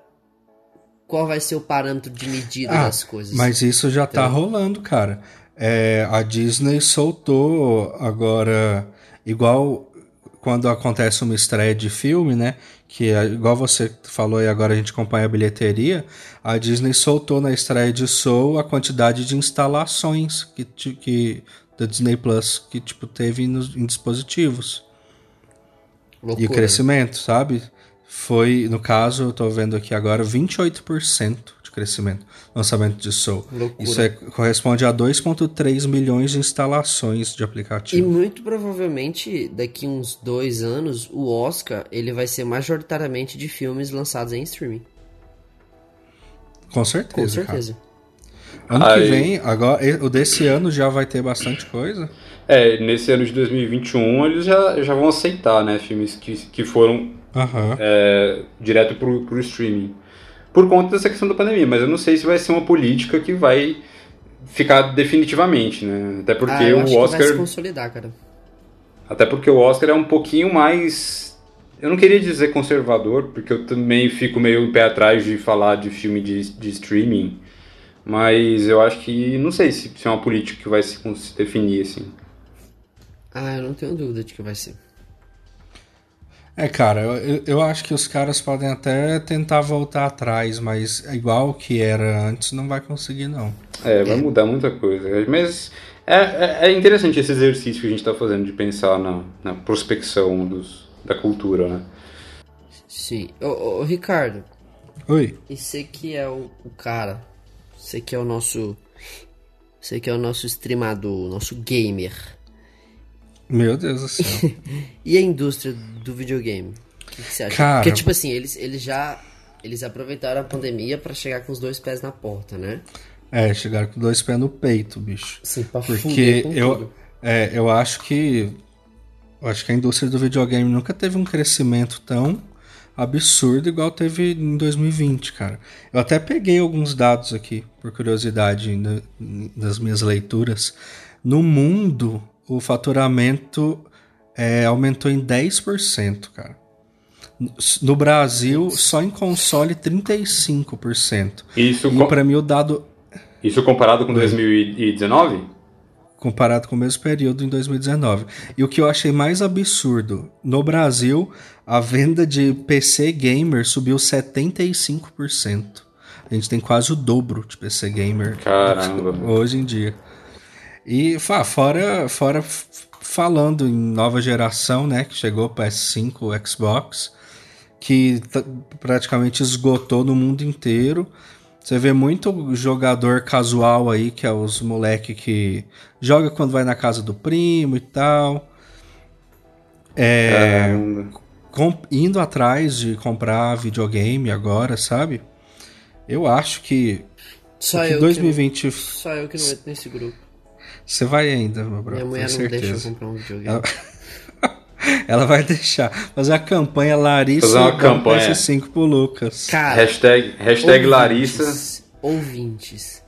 qual vai ser o parâmetro de medida ah, das coisas?
Mas isso já tá rolando, cara. É, a Disney soltou agora, igual quando acontece uma estreia de filme, né? Que é, igual você falou e agora a gente acompanha a bilheteria, a Disney soltou na estreia de Soul a quantidade de instalações que, que da Disney Plus que tipo teve nos, em dispositivos. Loucura. E o crescimento, sabe? Foi, no caso, eu tô vendo aqui agora 28% de crescimento lançamento de Soul. Loucura. Isso é, corresponde a 2,3 milhões de instalações de aplicativo.
E muito provavelmente daqui uns dois anos o Oscar ele vai ser majoritariamente de filmes lançados em streaming.
Com certeza. Com certeza. Cara. Ano Aí... que vem, agora, o desse ano já vai ter bastante coisa?
É, nesse ano de 2021 eles já, já vão aceitar, né, filmes que, que foram uhum. é, direto pro, pro streaming. Por conta dessa questão da pandemia, mas eu não sei se vai ser uma política que vai ficar definitivamente, né? Até porque ah, o Oscar. vai se
consolidar, cara.
Até porque o Oscar é um pouquinho mais. Eu não queria dizer conservador, porque eu também fico meio em pé atrás de falar de filme de, de streaming Mas eu acho que. Não sei se, se é uma política que vai se, se definir assim.
Ah, eu não tenho dúvida de que vai ser.
É, cara, eu, eu acho que os caras podem até tentar voltar atrás, mas igual que era antes, não vai conseguir, não.
É, vai mudar muita coisa. Mas é, é, é interessante esse exercício que a gente está fazendo de pensar na, na prospecção dos, da cultura, né?
Sim. Ô, ô, Ricardo.
Oi.
E você que é o, o cara, você que é o nosso. Você que é o nosso streamador, nosso gamer.
Meu Deus do céu.
e a indústria do videogame? O que, que você acha?
Cara...
Porque, tipo assim, eles, eles já. Eles aproveitaram a pandemia para chegar com os dois pés na porta, né?
É, chegaram com dois pés no peito, bicho.
Sim, pra
Porque eu, é, eu acho que. Eu acho que a indústria do videogame nunca teve um crescimento tão absurdo igual teve em 2020, cara. Eu até peguei alguns dados aqui, por curiosidade, né, das minhas leituras. No mundo, o faturamento é, aumentou em 10%, cara. No Brasil, só em console 35%.
Isso,
e para mim o dado
isso comparado com 2019?
Comparado com o mesmo período em 2019. E o que eu achei mais absurdo, no Brasil, a venda de PC gamer subiu 75%. A gente tem quase o dobro de PC gamer
Caramba.
hoje em dia. E fora, fora falando em nova geração, né, que chegou o PS5, o Xbox, que praticamente esgotou no mundo inteiro. Você vê muito jogador casual aí, que é os moleque que joga quando vai na casa do primo e tal. É, indo atrás de comprar videogame agora, sabe? Eu acho que.
Só
que
eu
2020.
Que não, só eu que não entro nesse grupo.
Você vai ainda, meu brother.
Minha mulher não
certeza.
deixa eu comprar um videogame.
Ela... Vai deixar. Fazer a campanha Larissa
Fazer uma campanha.
PS5 pro Lucas.
Cara,
hashtag, hashtag
ouvintes,
Larissa.
Ouvintes.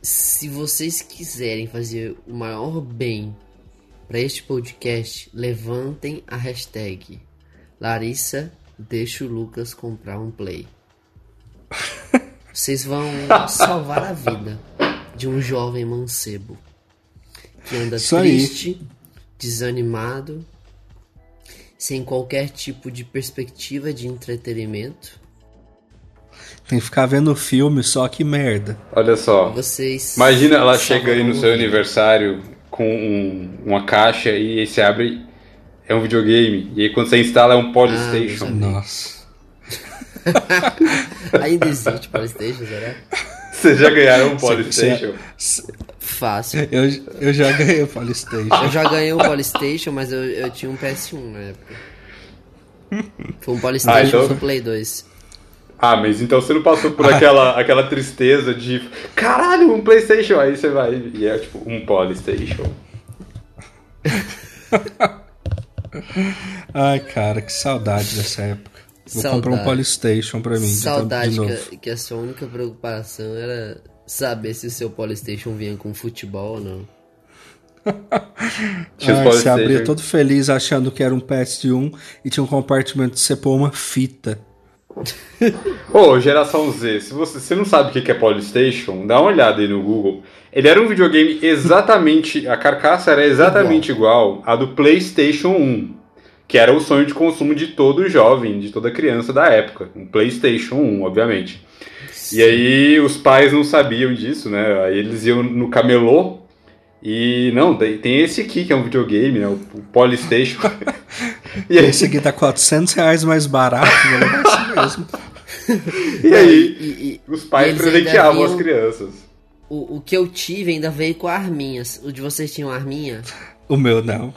Se vocês quiserem fazer o maior bem para este podcast, levantem a hashtag Larissa deixa o Lucas comprar um play. Vocês vão salvar a vida de um jovem mancebo que anda
Isso
triste,
aí.
Desanimado, sem qualquer tipo de perspectiva de entretenimento.
Tem que ficar vendo filme, só que merda.
Olha só.
Vocês
Imagina ela chega aí no seu
vida.
aniversário com um- uma caixa e aí você abre. É um videogame. E aí quando você instala é um Polystation.
Ah,
Nossa.
Ainda existe Playstation, será?
Vocês já ganharam um Polystation?
Fácil.
Eu, eu já ganhei o Polystation.
Eu já ganhei um Polystation, mas eu, eu tinha um PS1 na época. Foi um Polystation
Ah, então-
pro Play 2.
Ah, mas então você não passou por aquela, aquela tristeza de caralho, um Playstation, aí você vai e é tipo um Polystation.
Ai, cara, que saudade dessa época. Vou comprar um
Saudade.
Polystation pra mim. de- de
Saudade
novo.
que, que a sua única preocupação era saber se o seu Polystation vinha com futebol ou não.
Ai, você abria
Polystation.
todo feliz achando que era um PS1 e tinha um compartimento de você pôr uma fita.
Ô, geração Z, se você, você não sabe o que que é Polystation, dá uma olhada aí no Google. Ele era um videogame exatamente. A carcaça era exatamente igual à do PlayStation 1, que era o sonho de consumo de todo jovem, de toda criança da época. Um PlayStation 1, obviamente. E aí os pais não sabiam disso, né? Aí eles iam no camelô e. Não, tem esse aqui que é um videogame, né? O, Polystation. e aí,
Esse aqui tá 400 reais mais barato, vou levar isso mesmo.
e aí
E- e-
os pais presenteavam as crianças.
O, o que eu tive ainda veio com arminhas. O de vocês tinham arminha?
O meu não.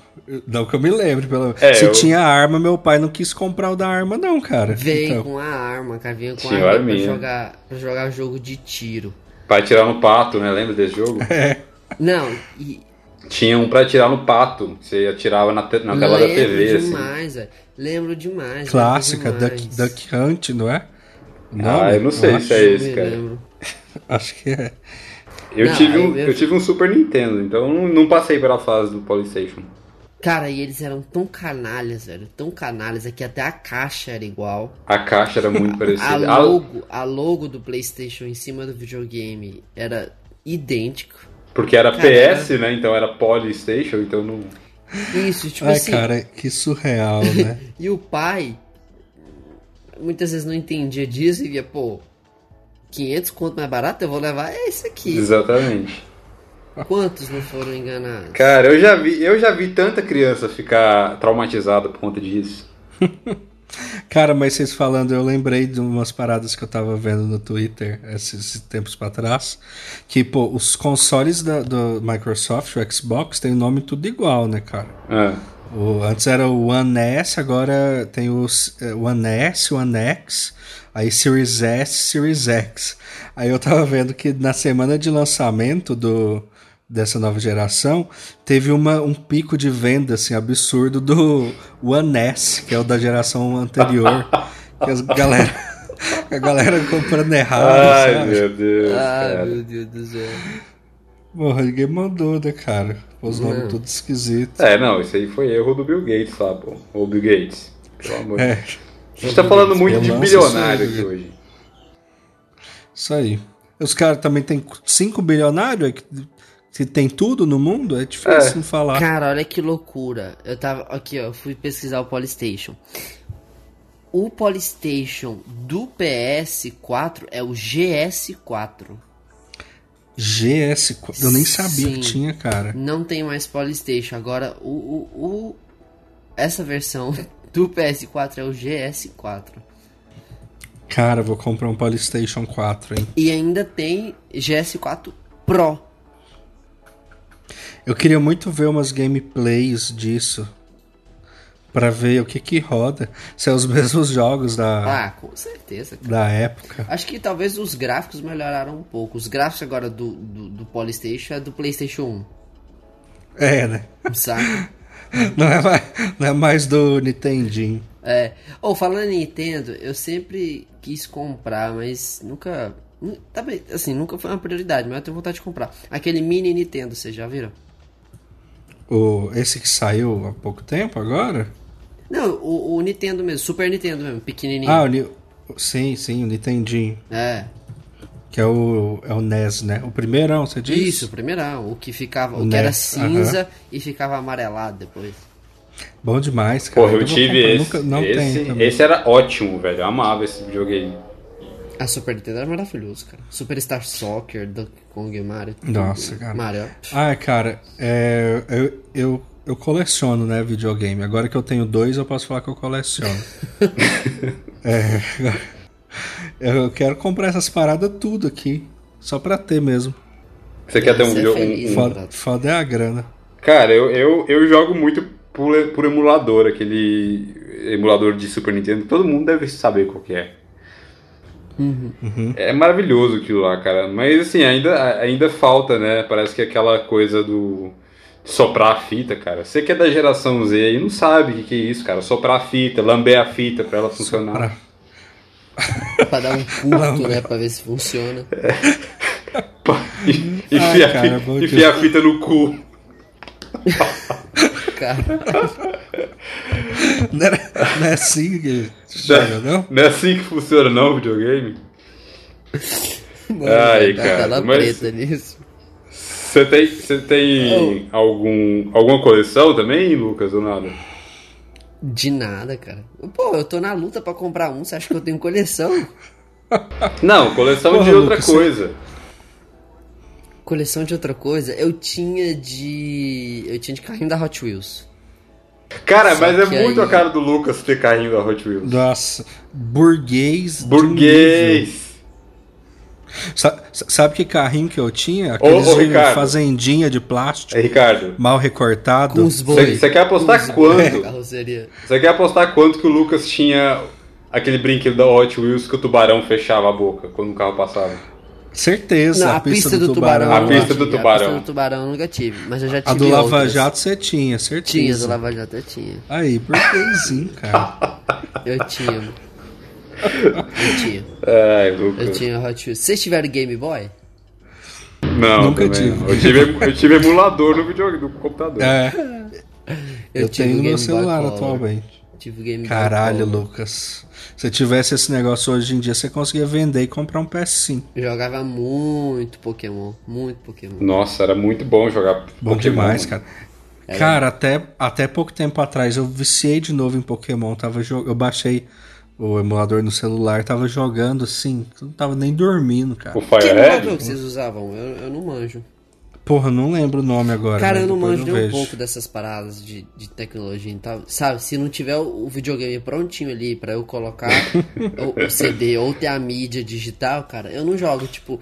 Não que eu me lembre. Pelo...
É,
Se
eu-
tinha arma, meu pai não quis comprar o da arma, não, cara.
Veio
Então,
com a arma, cara. Vinha com
Tinha
a arma pra jogar, pra jogar jogo de tiro.
Pra atirar no pato, né? Lembra desse jogo?
Não, e
Tinha um pra atirar no pato. Você atirava na, te- na tela da
lembro
TV, assim.
demais, velho. Lembro demais.
Clássica,
lembro
Duck,
demais.
Duck Hunt, não é?
Ah, eu não sei se é esse, cara.
lembro.
Acho que é.
Eu,
Não,
tive um,
eu-
eu tive um Super Nintendo, então eu não, não passei pela fase do Polystation.
Cara, e eles eram tão canalhas, velho. Tão canalhas, é que até a caixa era igual.
A caixa era muito parecida. A-
logo, a logo do PlayStation em cima do videogame era idêntico.
porque era
Cara,
PS, né? Então era Polystation, então não.
Isso, tipo
Ai,
assim.
cara, que surreal, né?
E o pai muitas vezes não entendia disso e via, pô, 500 conto mais barato, eu vou levar é esse aqui.
Exatamente.
Quantos não foram enganados?
Cara, eu já vi, eu já vi tanta criança ficar traumatizada por conta disso.
Cara, mas vocês falando, eu lembrei de umas paradas que eu tava vendo no Twitter esses tempos pra trás. Que, pô, os consoles da, do Microsoft, o Xbox, tem o nome tudo igual, né, cara?
É.
O, antes era o One S, agora tem os eh, One S, One X, aí Series S, Series X. Aí eu tava vendo que na semana de lançamento do, dessa nova geração, teve uma, um pico de venda assim, absurdo do One S, que é o da geração anterior. que as galera, a galera comprando errado.
Ai,
sabe?
meu Deus.
Ah,
cara.
meu Deus do céu.
Porra, ninguém mandou, né, cara? Os
Não.
nomes todos esquisitos.
É, não, isso aí foi erro do Bill Gates lá, pô. Ou Bill Gates. Pelo amor de
É,
Deus. A gente tá falando muito de bilionário aqui hoje.
Isso aí. Os caras também tem 5 bilionários, é que, que tem tudo no mundo, é difícil
É.
não falar.
Cara, olha que loucura. Eu tava. Aqui, ó, eu fui pesquisar o Polystation. O Polystation do PS4 é o GS4.
GS4, eu nem sabia
Sim.
que tinha, cara.
Não tem mais Polystation. Agora, o, o, o- essa versão do PS4 é o GS4.
Cara, vou comprar um PlayStation 4, hein?
E ainda tem GS4 Pro.
Eu queria muito ver umas gameplays disso. Pra ver o que que roda. Se é os mesmos jogos da,
Ah, com certeza. cara.
da época.
Acho que talvez os gráficos melhoraram um pouco. Os gráficos agora do, do, do Polystation é do PlayStation
É, né?
1, sabe?
Não é mais, não é mais do Nintendinho.
É. Ou falando em Nintendo, eu sempre quis comprar, mas nunca. nu- Tá assim, nunca foi uma prioridade, mas eu tenho vontade de comprar. Aquele mini Nintendo, vocês já viram?
O, esse que saiu há pouco tempo agora?
Não, o, o Nintendo mesmo, Super Nintendo mesmo, pequenininho.
Ah, o, sim, sim, o Nintendinho.
É.
Que é o, é o NES, né? O primeirão, você disse?
Isso, o primeirão. O que ficava. O,
O
que era cinza e ficava amarelado depois.
Bom demais, cara.
Porra, eu
vou
tive esse.
nunca- não
esse,
tem
esse era ótimo, velho. Eu amava esse videogame.
A Super Nintendo era maravilhoso, cara. Superstar Soccer, Donkey Kong, Mario. tudo.
Nossa, cara.
Mario.
Ah, cara, é, eu, eu, eu coleciono, né, videogame. Agora que eu tenho dois, eu posso falar que eu coleciono. é, eu quero comprar essas paradas tudo aqui. Só pra ter mesmo.
Você quer ter um
é feliz,
um-?
Foda, foda é a grana.
Cara, eu, eu, eu jogo muito por, por emulador, aquele emulador de Super Nintendo. Todo mundo deve saber qual que é. É maravilhoso aquilo lá, cara. Mas assim, ainda, ainda falta, né? Parece que aquela coisa do soprar a fita, cara. Você que é da geração Z aí não sabe o que, que é isso, cara. Soprar a fita, lamber a fita pra ela funcionar.
Pra-
pra dar um culto, né? Pra ver se funciona.
Pá, e- Enfia,
cara,
a, fita no cu.
Cara,
Não é, não é assim que joga, não?
Não é assim que funciona, não, videogame?
mano,
Ai, cara,
tela
mas-
preta nisso.
Você tem, você tem algum, alguma coleção também, Lucas, ou nada?
De nada, cara. Pô, eu tô na luta pra comprar um, você acha que eu tenho coleção?
Não, coleção
Porra,
de outra
Lucas, você-
coisa.
Coleção de outra coisa? Eu tinha de. Eu tinha de carrinho da Hot Wheels.
Cara,
Só
mas é muito
aí-
a cara do Lucas ter carrinho da Hot Wheels.
Nossa, burguês. um.
Burguês.
Sa- Sabe que carrinho que eu tinha?
Ô,
Aqueles
ô,
de
Ricardo.
fazendinha de plástico,
É, Ricardo,
mal recortado.
Você quer apostar quanto? você quer apostar quanto que o Lucas tinha aquele brinquedo da Hot Wheels que o tubarão fechava a boca quando o carro passava?
Certeza,
Não,
a, pista, do, tubarão.
A
eu
pista
nunca
do
tive.
tubarão.
A pista do tubarão eu nunca tive, mas eu já tive
A do Lava
outras.
Jato você tinha,
Tinha,
certeza.
do Lava Jato eu tinha.
Aí, burguesinho, cara.
Eu tinha. Eu tinha.
Ai,
Eu tinha Hot Wheels. Vocês tiveram Game Boy?
Não,
Nunca tive.
não. Eu tive, eu tive emulador no videogame, no computador.
É, Eu,
tive
tenho no meu
Boy
celular atualmente.
Tive Game Boy
Caralho,
Color.
Lucas. Se tivesse esse negócio hoje em dia, você conseguia vender e comprar um PS5.
Eu jogava muito Pokémon. Muito Pokémon.
Nossa, era muito bom jogar
Bom
Pokémon.
demais, cara. Cara, até, até pouco tempo atrás eu viciei de novo em Pokémon. Tava Eu baixei o emulador no celular, tava jogando assim, não tava nem dormindo, cara.
O
Que
Fire
emulador
Red?
que vocês usavam? Eu, eu não manjo.
Porra, não lembro o nome agora.
Cara,
mas
eu não manjo nem um pouco dessas paradas de, de tecnologia e tal. Sabe, se não tiver o, o videogame prontinho ali pra eu colocar o, o CD ou ter a mídia digital, cara, eu não jogo. Tipo,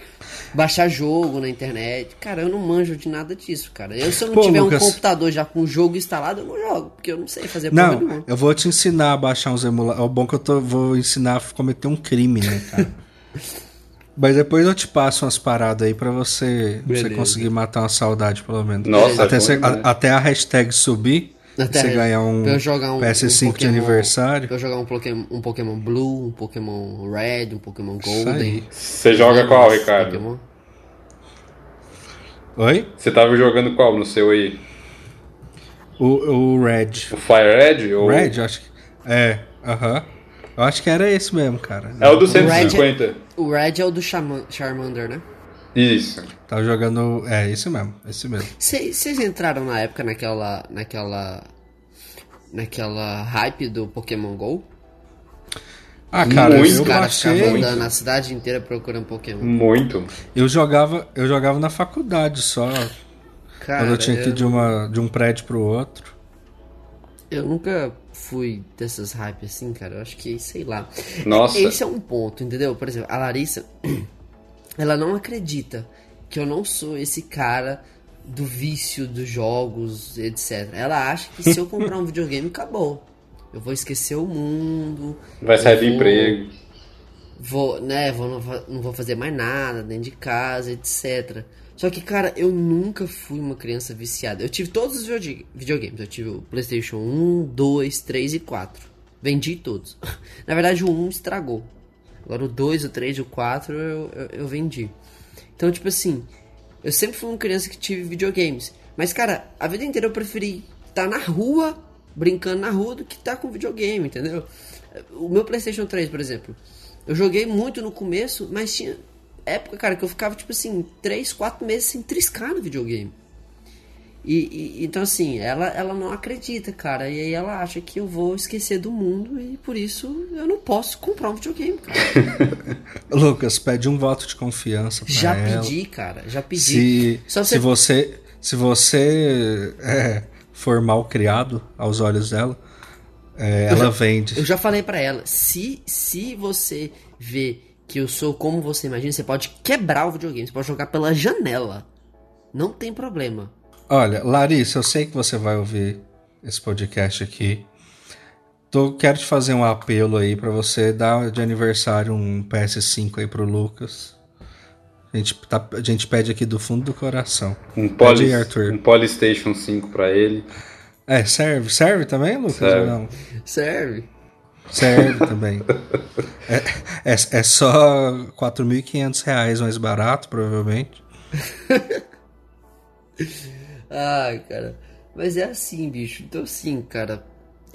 baixar jogo na internet. Cara, eu não manjo de nada disso, cara. Eu, se eu não
Pô,
tiver
Lucas.
um computador já com o jogo instalado, eu não jogo. Porque eu não sei fazer
Não,
nenhuma.
eu vou te ensinar a baixar uns emuladores. É bom que eu tô, vou ensinar a cometer um crime, né, cara? Mas depois eu te passo umas paradas aí pra você, pra você conseguir matar uma saudade, pelo menos.
Nossa,
até, você- a- até a hashtag subir,
Até
você ganhar um,
pra eu jogar um,
PS5
um
de aniversário.
Pra eu jogar um Pokémon, um Pokémon Blue, um Pokémon Red, um Pokémon Golden.
Você joga qual, Ricardo?
Pokémon.
Oi?
Você tava jogando qual no seu aí?
O, o Red.
O Fire Red? Ou...
Red, acho que. É, aham. Eu acho que era esse mesmo, cara.
É o do
Red é-
150.
O Red é o do Charman- Charmander, né?
Isso.
Tava jogando. É, esse mesmo, esse mesmo.
Vocês entraram na época naquela. naquela. naquela hype do Pokémon GO?
Ah, cara,
Muito.
Os
eu
caras ficavam
baixei.
andando a cidade inteira procurando Pokémon.
Muito.
Eu jogava, eu jogava na faculdade só.
Cara,
quando eu tinha que ir
eu,
de, uma, de um prédio pro outro.
eu nunca fui dessas hype assim, cara. Eu acho que, sei lá.
Nossa.
Esse é um ponto, entendeu? Por exemplo, a Larissa, ela não acredita que eu não sou esse cara do vício dos jogos, etc. Ela acha que se eu comprar um videogame, acabou. Eu vou esquecer o mundo.
Vai sair do emprego.
Vou, né, vou, não, não vou fazer mais nada dentro de casa, etc. Só que, cara, eu nunca fui uma criança viciada. Eu tive todos os videog- videogames. Eu tive o PlayStation 1, 2, 3 e 4. Vendi todos. Na verdade, o 1 estragou. Agora o 2, o 3 e o 4 eu, eu, eu vendi. Então, tipo assim, eu sempre fui uma criança que tive videogames. Mas, cara, a vida inteira eu preferi estar na rua, brincando na rua, do que estar com videogame, entendeu? O meu PlayStation 3, por exemplo, eu joguei muito no começo, mas tinha época, cara, que eu ficava, tipo assim, 3, 4 meses sem triscar no videogame. E, e- então, assim, ela, ela não acredita, cara. E aí ela acha que eu vou esquecer do mundo e por isso eu não posso comprar um videogame, cara.
Lucas, pede um voto de confiança pra
Já
ela.
pedi, cara, já pedi.
Se,
Só
se
você-
se você é, for mal criado aos olhos dela, é, ela
já-
vende.
Eu já falei pra ela, se, se você vê que eu sou como você imagina, você pode quebrar o videogame, você pode jogar pela janela. Não tem problema.
Olha, Larissa, eu sei que você vai ouvir esse podcast aqui. Tô, quero te fazer um apelo aí pra você dar de aniversário um PS5 aí pro Lucas. A gente, tá- a gente pede aqui do fundo do coração.
Um, poly,
aí, Arthur.
um Polystation 5 pra ele.
É, serve? Serve também, Lucas?
Serve.
Ou não?
Serve.
Serve também. É, é, é só 4.500 reais mais barato, provavelmente.
Ai, cara. Mas é assim, bicho. Então, assim, cara.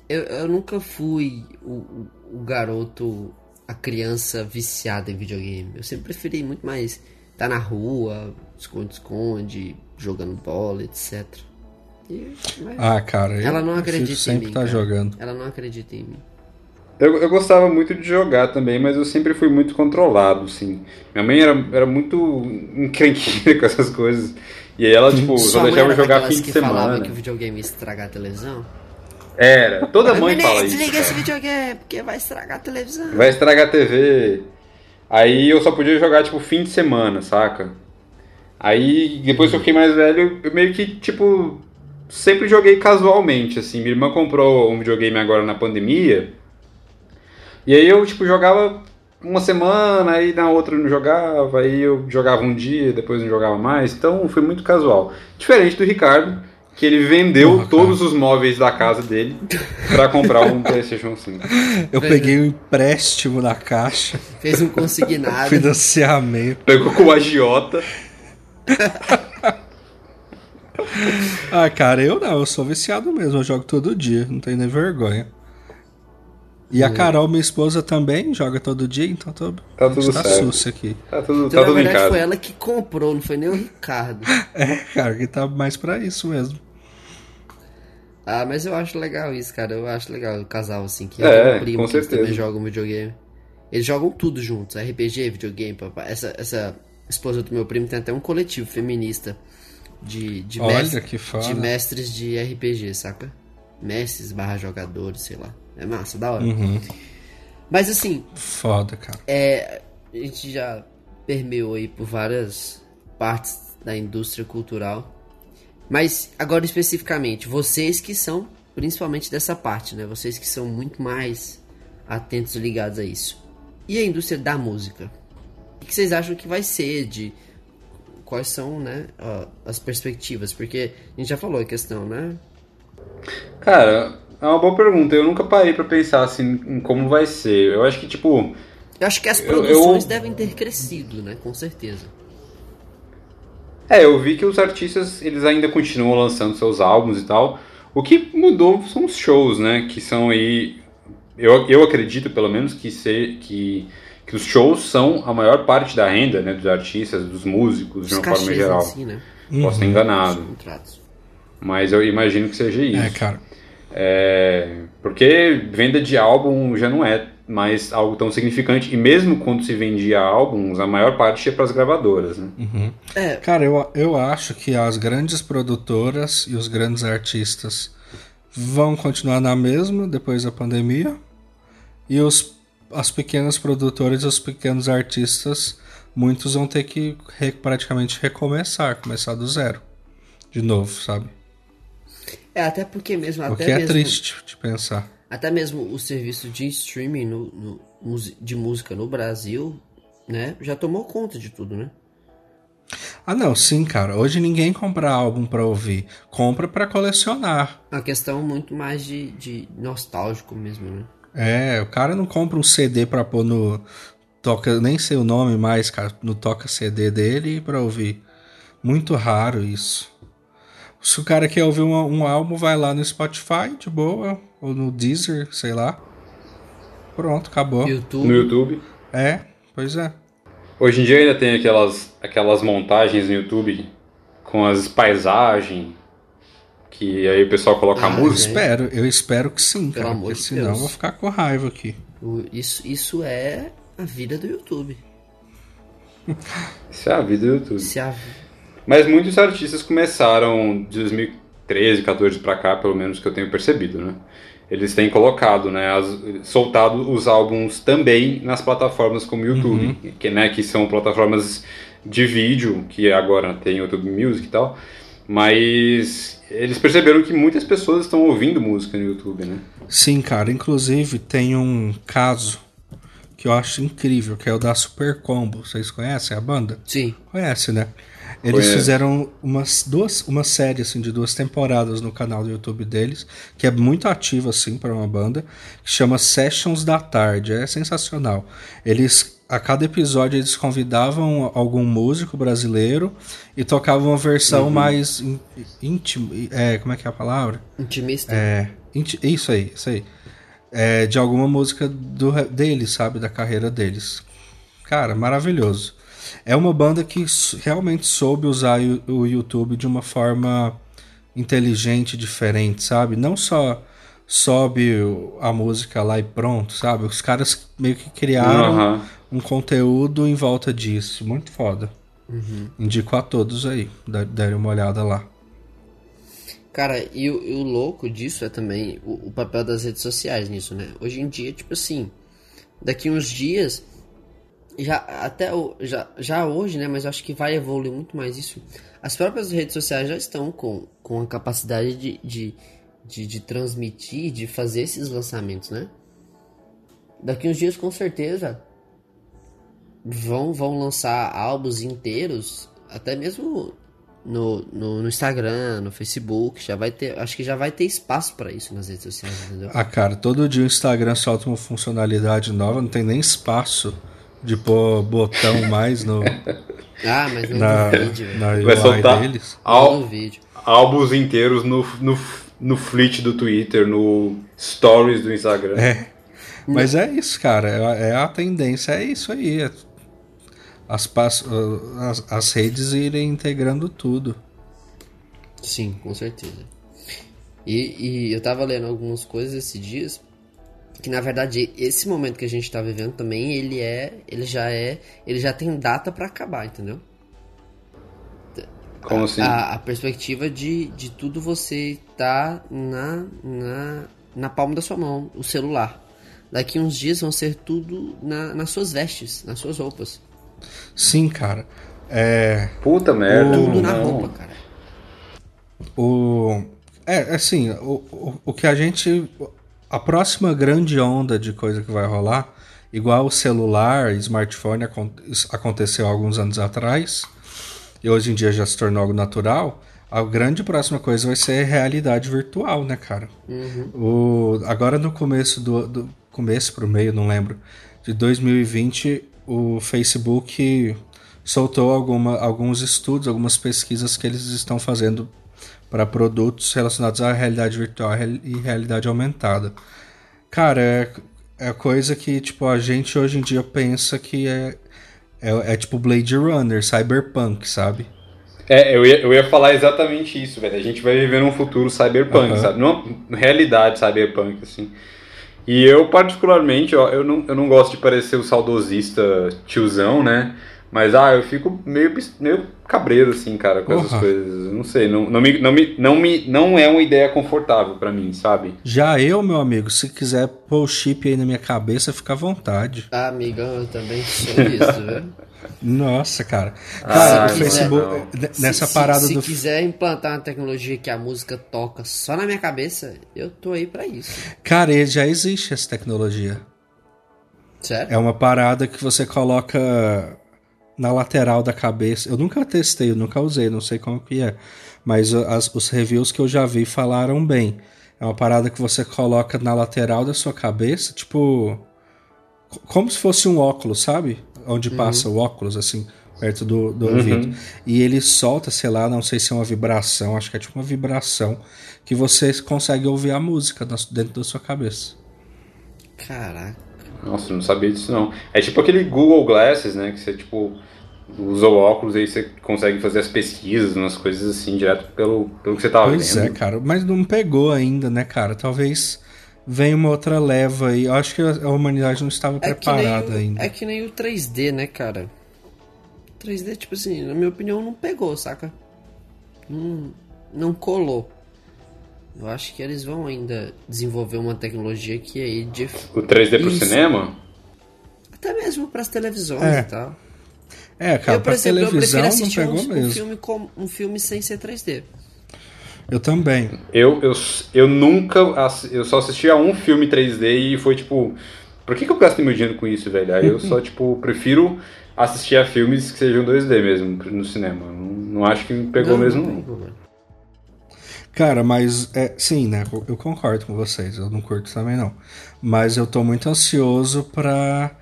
Eu, eu nunca fui o, o, garoto, a criança viciada em videogame. Eu sempre preferi muito mais estar na rua, esconde-esconde, jogando bola, etc. E,
Ah, cara.
ela não acredita em mim.
tá
cara.
jogando.
Ela não acredita em mim.
Eu, eu gostava muito de jogar também, mas eu sempre fui muito controlado, assim. Minha mãe era, era muito encrenqueira com essas coisas. E aí ela, tipo, só deixava eu jogar fim de
que falava
semana.
que o videogame ia estragar a televisão?
Era. Toda mãe
Menino,
fala isso.
desliga esse videogame, porque vai estragar a televisão.
Vai estragar a TV. Aí eu só podia jogar, tipo, fim de semana, saca? Aí, depois que eu fiquei mais velho, eu meio que, tipo, sempre joguei casualmente, assim. Minha irmã comprou um videogame agora na pandemia. E aí eu, tipo, jogava uma semana, aí na outra eu não jogava, aí eu jogava um dia, depois não jogava mais. Então foi muito casual. Diferente do Ricardo, que ele vendeu
Porra,
todos os móveis da casa dele pra comprar um PlayStation 5.
Eu peguei um empréstimo na caixa,
Fez um consignado.
financiamento.
Pegou com o agiota.
ah, cara, eu não, eu sou viciado mesmo, eu jogo todo dia, não tenho nem vergonha. E a Carol, minha esposa, também joga todo dia, então tô,
tá tudo
tá
certo.
aqui.
Tá tudo,
então,
tá
na
tudo
verdade, foi ela que comprou, não foi nem o Ricardo.
é, cara, que tá mais pra isso mesmo.
Ah, mas eu acho legal isso, cara. Eu acho legal o casal, assim, que
é,
um primo que
certeza.
também jogam videogame. Eles jogam tudo juntos, RPG, videogame, papai. Essa, essa esposa do meu primo tem até um coletivo feminista de, de,
Olha,
mestre,
que foda.
de mestres de RPG, saca? Mestres barra jogadores, sei lá. É massa, da hora.
Uhum.
Mas assim,
Foda, cara.
é, a gente já permeou aí por várias partes da indústria cultural. Mas agora especificamente, vocês que são principalmente dessa parte, né? Vocês que são muito mais atentos e ligados a isso. E a indústria da música? O que vocês acham que vai ser de quais são, né, ó, as perspectivas? Porque a gente já falou a questão, né?
Cara, é uma boa pergunta. Eu nunca parei pra pensar assim em como vai ser. Eu acho que tipo,
Eu acho que as
Eu-
produções
eu-
devem ter crescido, né? Com certeza.
é, eu vi que os artistas eles ainda continuam lançando seus álbuns e tal. O que mudou são os shows, né? Que são aí, eu, eu acredito pelo menos que ser que que os shows são a maior parte da renda, né, dos artistas, dos músicos, de
Os
uma forma geral.
em si, né?
Posso estar enganado, mas eu imagino que seja isso.
É, cara.
É, porque venda de álbum já não é mais algo tão significante. E mesmo quando se vendia álbuns, a maior parte ia para as gravadoras. Né?
Uhum.
É,
Cara, eu, eu acho que as grandes produtoras e os grandes artistas vão continuar na mesma depois da pandemia. E os, as pequenas produtoras e os pequenos artistas, muitos vão ter que re- praticamente recomeçar, começar do zero. De novo, sabe?
É até porque mesmo
o
até
que é
mesmo,
triste de pensar.
até mesmo o serviço de streaming no, no- de música no Brasil, né, já tomou conta de tudo, né?
Ah, não, sim, cara. Hoje ninguém compra álbum pra ouvir. Compra pra colecionar.
É uma questão muito mais de, de nostálgico mesmo, né?
É, o cara não compra um CD pra pôr no. Toca, nem sei o nome mais, cara, no toca CD dele pra ouvir. Muito raro isso. Se o cara quer ouvir um, um álbum, vai lá no Spotify, de boa, ou no Deezer, sei lá. Pronto, acabou.
YouTube,
No YouTube.
É, pois é.
Hoje em dia ainda tem aquelas, aquelas montagens no YouTube com as paisagens. Que aí o pessoal coloca
Ah,
a música.
Espero, eu espero que sim,
Pelo
cara,
amor
porque
de
senão
Deus.
eu vou ficar com raiva aqui.
isso, isso é a vida do YouTube.
Isso é a vida do YouTube.
Se a,
Mas muitos artistas começaram de 2013, 14 pra cá, pelo menos que eu tenho percebido, né? Eles têm colocado, né, as- soltado os álbuns também nas plataformas como o YouTube, que, né, que são plataformas de vídeo, que agora tem YouTube Music e tal, mas eles perceberam que muitas pessoas estão ouvindo música no YouTube, né?
Sim, cara. Inclusive tem um caso que eu acho incrível, que é o da Super Combo. Vocês conhecem a banda?
sim,
Conhece, né? Eles fizeram umas duas, uma série assim de duas temporadas no canal do YouTube deles, que é muito ativo assim para uma banda, que chama Sessions da Tarde. É sensacional. Eles a cada episódio eles convidavam algum músico brasileiro e tocavam uma versão mais in- íntima, é, como é que é a palavra?
intimista.
É, inti- isso aí, isso aí. É, de alguma música do, deles, sabe? Da carreira deles. Cara, maravilhoso. É uma banda que realmente soube usar o, YouTube de uma forma inteligente, diferente, sabe? Não só sobe a música lá e pronto, sabe? Os caras meio que criaram
Aham.
um conteúdo em volta disso. Muito foda. Indico a todos aí, da- darem uma olhada lá.
Cara, e o, e o louco disso é também o, o papel das redes sociais nisso, né? Hoje em dia, tipo assim, daqui uns dias, já até já, já hoje, né? Mas eu acho que vai evoluir muito mais isso. As próprias redes sociais já estão com, com a capacidade de, de, de, de transmitir, de fazer esses lançamentos, né? Daqui uns dias, com certeza, vão, vão lançar álbuns inteiros, até mesmo no, no, no Instagram, no Facebook, já vai ter, acho que já vai ter espaço pra isso nas redes sociais, entendeu?
Ah, cara, todo dia o Instagram solta uma funcionalidade nova, não tem nem espaço de pôr botão mais no,
Ah, mas não
na,
no vídeo, velho.
na UI
Vai soltar
deles.
Al-
no vídeo.
álbuns inteiros no, no, no fleet do Twitter, no stories do Instagram.
É. Mas é isso, cara. É, é a tendência, é isso aí. É as, as, as redes irem integrando tudo.
Sim, com certeza. E, e eu tava lendo algumas coisas esses dias que na verdade esse momento que a gente tá vivendo também ele é ele já é ele já tem data para acabar entendeu?
Como assim?
a, a, perspectiva de, de tudo você tá na, na na palma da sua mão o celular. Daqui uns dias vão ser tudo na, nas suas vestes nas suas roupas.
Sim cara. É
puta merda
tudo na roupa cara.
O é assim o, o, o que a gente a próxima grande onda de coisa que vai rolar, igual o celular, smartphone aconteceu alguns anos atrás, e hoje em dia já se tornou algo natural, a grande próxima coisa vai ser realidade virtual, né, cara?
Uhum.
O, agora no começo do, do começo pro meio, não lembro, de 2020, o Facebook soltou alguma, alguns estudos, algumas pesquisas que eles estão fazendo para produtos relacionados à realidade virtual e realidade aumentada. Cara, é, é coisa que tipo a gente hoje em dia pensa que é, é, é tipo Blade Runner, Cyberpunk, sabe?
É, eu ia, eu ia falar exatamente isso, velho. A gente vai viver num futuro cyberpunk, uhum. sabe? Numa realidade cyberpunk, assim. E eu, particularmente, ó, eu, não, eu não gosto de parecer o saudosista tiozão, né? Mas, ah, eu fico meio, meio cabreiro, assim, cara, com essas coisas. Não sei, não, não, me, não, me, não, me, não é uma ideia confortável para mim, sabe?
Já eu, meu amigo, se quiser pôr o chip aí na minha cabeça, fica à vontade.
Ah, amigão, eu também sou isso, viu?
Nossa, cara. Cara, ah, o Facebook. nessa
se,
parada
se,
do.
Se quiser implantar uma tecnologia que a música toca só na minha cabeça, eu tô aí para isso.
Cara, já existe essa tecnologia.
Sério?
É uma parada que você coloca na lateral da cabeça. Eu nunca testei, eu nunca usei, não sei como que é. Mas as, os reviews que eu já vi falaram bem. É uma parada que você coloca na lateral da sua cabeça, tipo. Como se fosse um óculos, sabe? Onde uhum. passa o óculos, assim, perto do, do uhum. ouvido. E ele solta, sei lá, não sei se é uma vibração, acho que é tipo uma vibração, que você consegue ouvir a música dentro da sua cabeça.
Caraca.
Nossa, não sabia disso não. É tipo aquele Google Glasses, né? Que você, tipo, usa o óculos e aí você consegue fazer as pesquisas, umas coisas assim, direto pelo, pelo que você tava
pois
vendo.
Pois é, cara. Mas não pegou ainda, né, cara? Talvez venha uma outra leva aí. Eu acho que a humanidade não estava é preparada
o,
ainda.
É que nem o 3D, né, cara? 3D, tipo assim, na minha opinião, não pegou, saca? Não, não colou. Eu acho que eles vão ainda desenvolver uma tecnologia que aí de...
O 3D pro Isso. cinema?
Até mesmo para as televisões é. e tal.
É, cara, eu, por exemplo, televisão eu não pegou
um,
mesmo.
Um filme, com, um filme sem ser 3D.
Eu também.
Eu, eu, eu nunca. Eu só assisti a um filme 3D e foi tipo. Por que, que eu gasto meu dinheiro com isso, velho? Aí eu só, tipo, prefiro assistir a filmes que sejam 2D mesmo no cinema. Não, não acho que me pegou não, mesmo, não. não.
Cara, mas é, sim, né? Eu concordo com vocês. Eu não curto também não. Mas eu tô muito ansioso para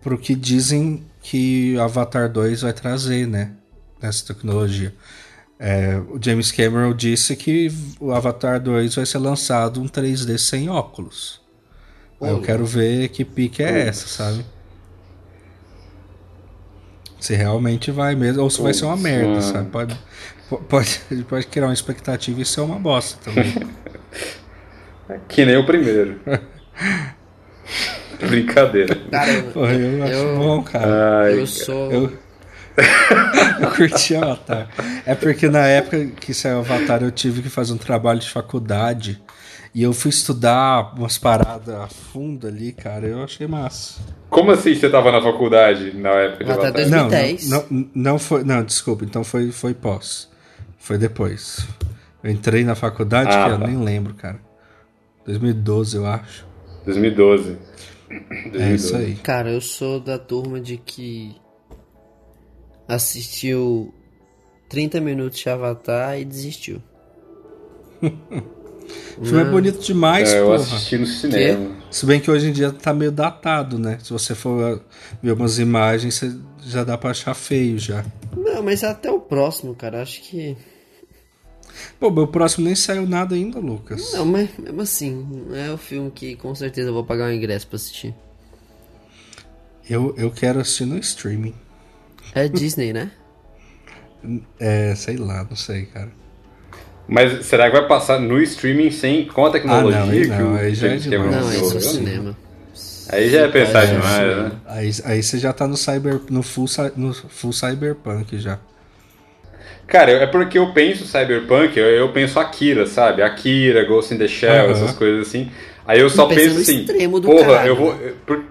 pro que dizem que Avatar 2 vai trazer, né? Nessa tecnologia. É, o James Cameron disse que o Avatar 2 vai ser lançado um 3D sem óculos. eu quero ver que pique é essa, sabe? Se realmente vai mesmo, ou se vai ser uma merda, sabe? Pode, Pode, pode criar uma expectativa e ser uma bosta também.
que nem o primeiro. Brincadeira.
Cara, eu,
Porra, eu, eu acho bom, cara.
Ai, eu sou.
Eu, eu curti Avatar. É porque na época que saiu Avatar eu tive que fazer um trabalho de faculdade. E eu fui estudar umas paradas a fundo ali, cara. Eu achei massa.
Como assim você tava na faculdade na época de
Avatar? 2010.
Não, não, não, foi. Não, desculpa, então foi, foi pós. Foi depois. Eu entrei na faculdade ah, que eu tá. nem lembro, cara. 2012, eu acho.
2012.
2012. É isso aí.
Cara, eu sou da turma de que assistiu 30 minutos de Avatar e desistiu.
O filme é bonito demais, é,
eu assisti no cinema. Que?
Se bem que hoje em dia tá meio datado, né? Se você for ver umas imagens, já dá pra achar feio já.
Não, mas até o próximo, cara. Acho que
Pô, meu próximo nem saiu nada ainda, Lucas.
Não, mas mesmo assim, é o filme que com certeza eu vou pagar um ingresso pra assistir.
Eu, eu quero assistir no streaming.
É Disney, né?
É, sei lá, não sei, cara.
Mas será que vai passar no streaming sem com a tecnologia
Ah, não, aí
que
não,
o
aí já é demais.
Não, é só
desenvolveu?
cinema.
Aí já é pensar
É,
demais, né?
Aí, aí você já tá no cyber, no full, no full cyberpunk já.
Cara, é porque eu penso Cyberpunk, eu, eu penso Akira, sabe? Akira, Ghost in the Shell,
Aham.
essas coisas assim. Aí eu só
Pensa
penso
no
assim,
extremo do
porra,
caralho,
eu vou... por-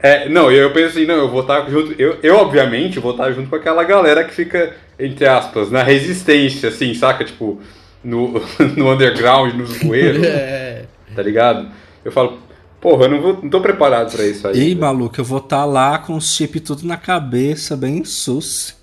É, não, eu penso assim, não, eu vou estar junto... Eu, eu, obviamente, vou estar junto com aquela galera que fica, entre aspas, na resistência, assim, saca? Tipo, no, no underground, nos bueiros,
É.
tá ligado? Eu falo, porra, eu não, vou, não tô preparado pra isso aí.
Ih,
velho.
maluco, eu vou estar lá com os chip tudo na cabeça, bem sus.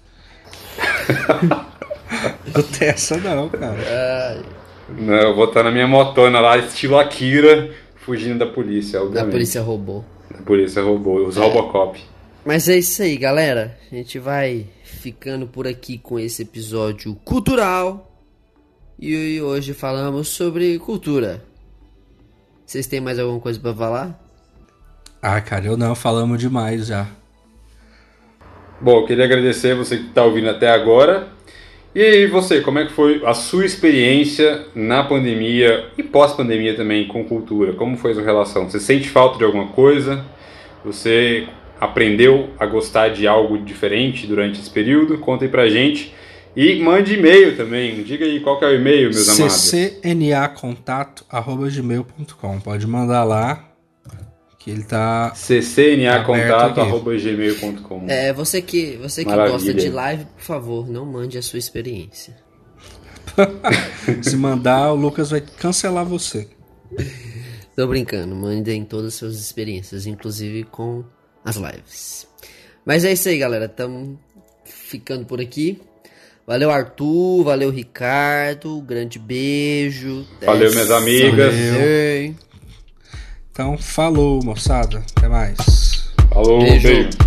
Não tem essa não, cara.
Não, eu vou estar na minha motona lá, estilo Akira, fugindo da polícia,
Da
obviamente.
polícia roubou.
A polícia roubou, os
É.
Robocop.
Mas é isso aí, galera. A gente vai ficando por aqui com esse episódio cultural. E hoje falamos sobre cultura. Vocês têm mais alguma coisa pra falar?
Ah, cara, eu não, falamos demais já.
Bom, eu queria agradecer você que está ouvindo até agora. E aí, você, como é que foi a sua experiência na pandemia e pós-pandemia também com cultura? Como foi a sua relação? Você sente falta de alguma coisa? Você aprendeu a gostar de algo diferente durante esse período? Conta aí pra gente. E mande e-mail também. Diga aí qual é o e-mail, meus amados.
ccnacontato.gmail.com Pode mandar lá, que ele tá...
ccnacontato.gmail.com
É, você que, você que
Maravilha.
gosta de live, por favor, não mande a sua experiência.
Se mandar, o Lucas vai cancelar você.
Tô brincando, mandem todas as suas experiências, inclusive com as lives. Mas é isso aí, galera. Tamo ficando por aqui. Valeu, Arthur. Valeu, Ricardo. Grande beijo.
Valeu, minhas amigas.
Valeu.
Então, falou, moçada. Até mais.
Falou,
Beijo.
beijo.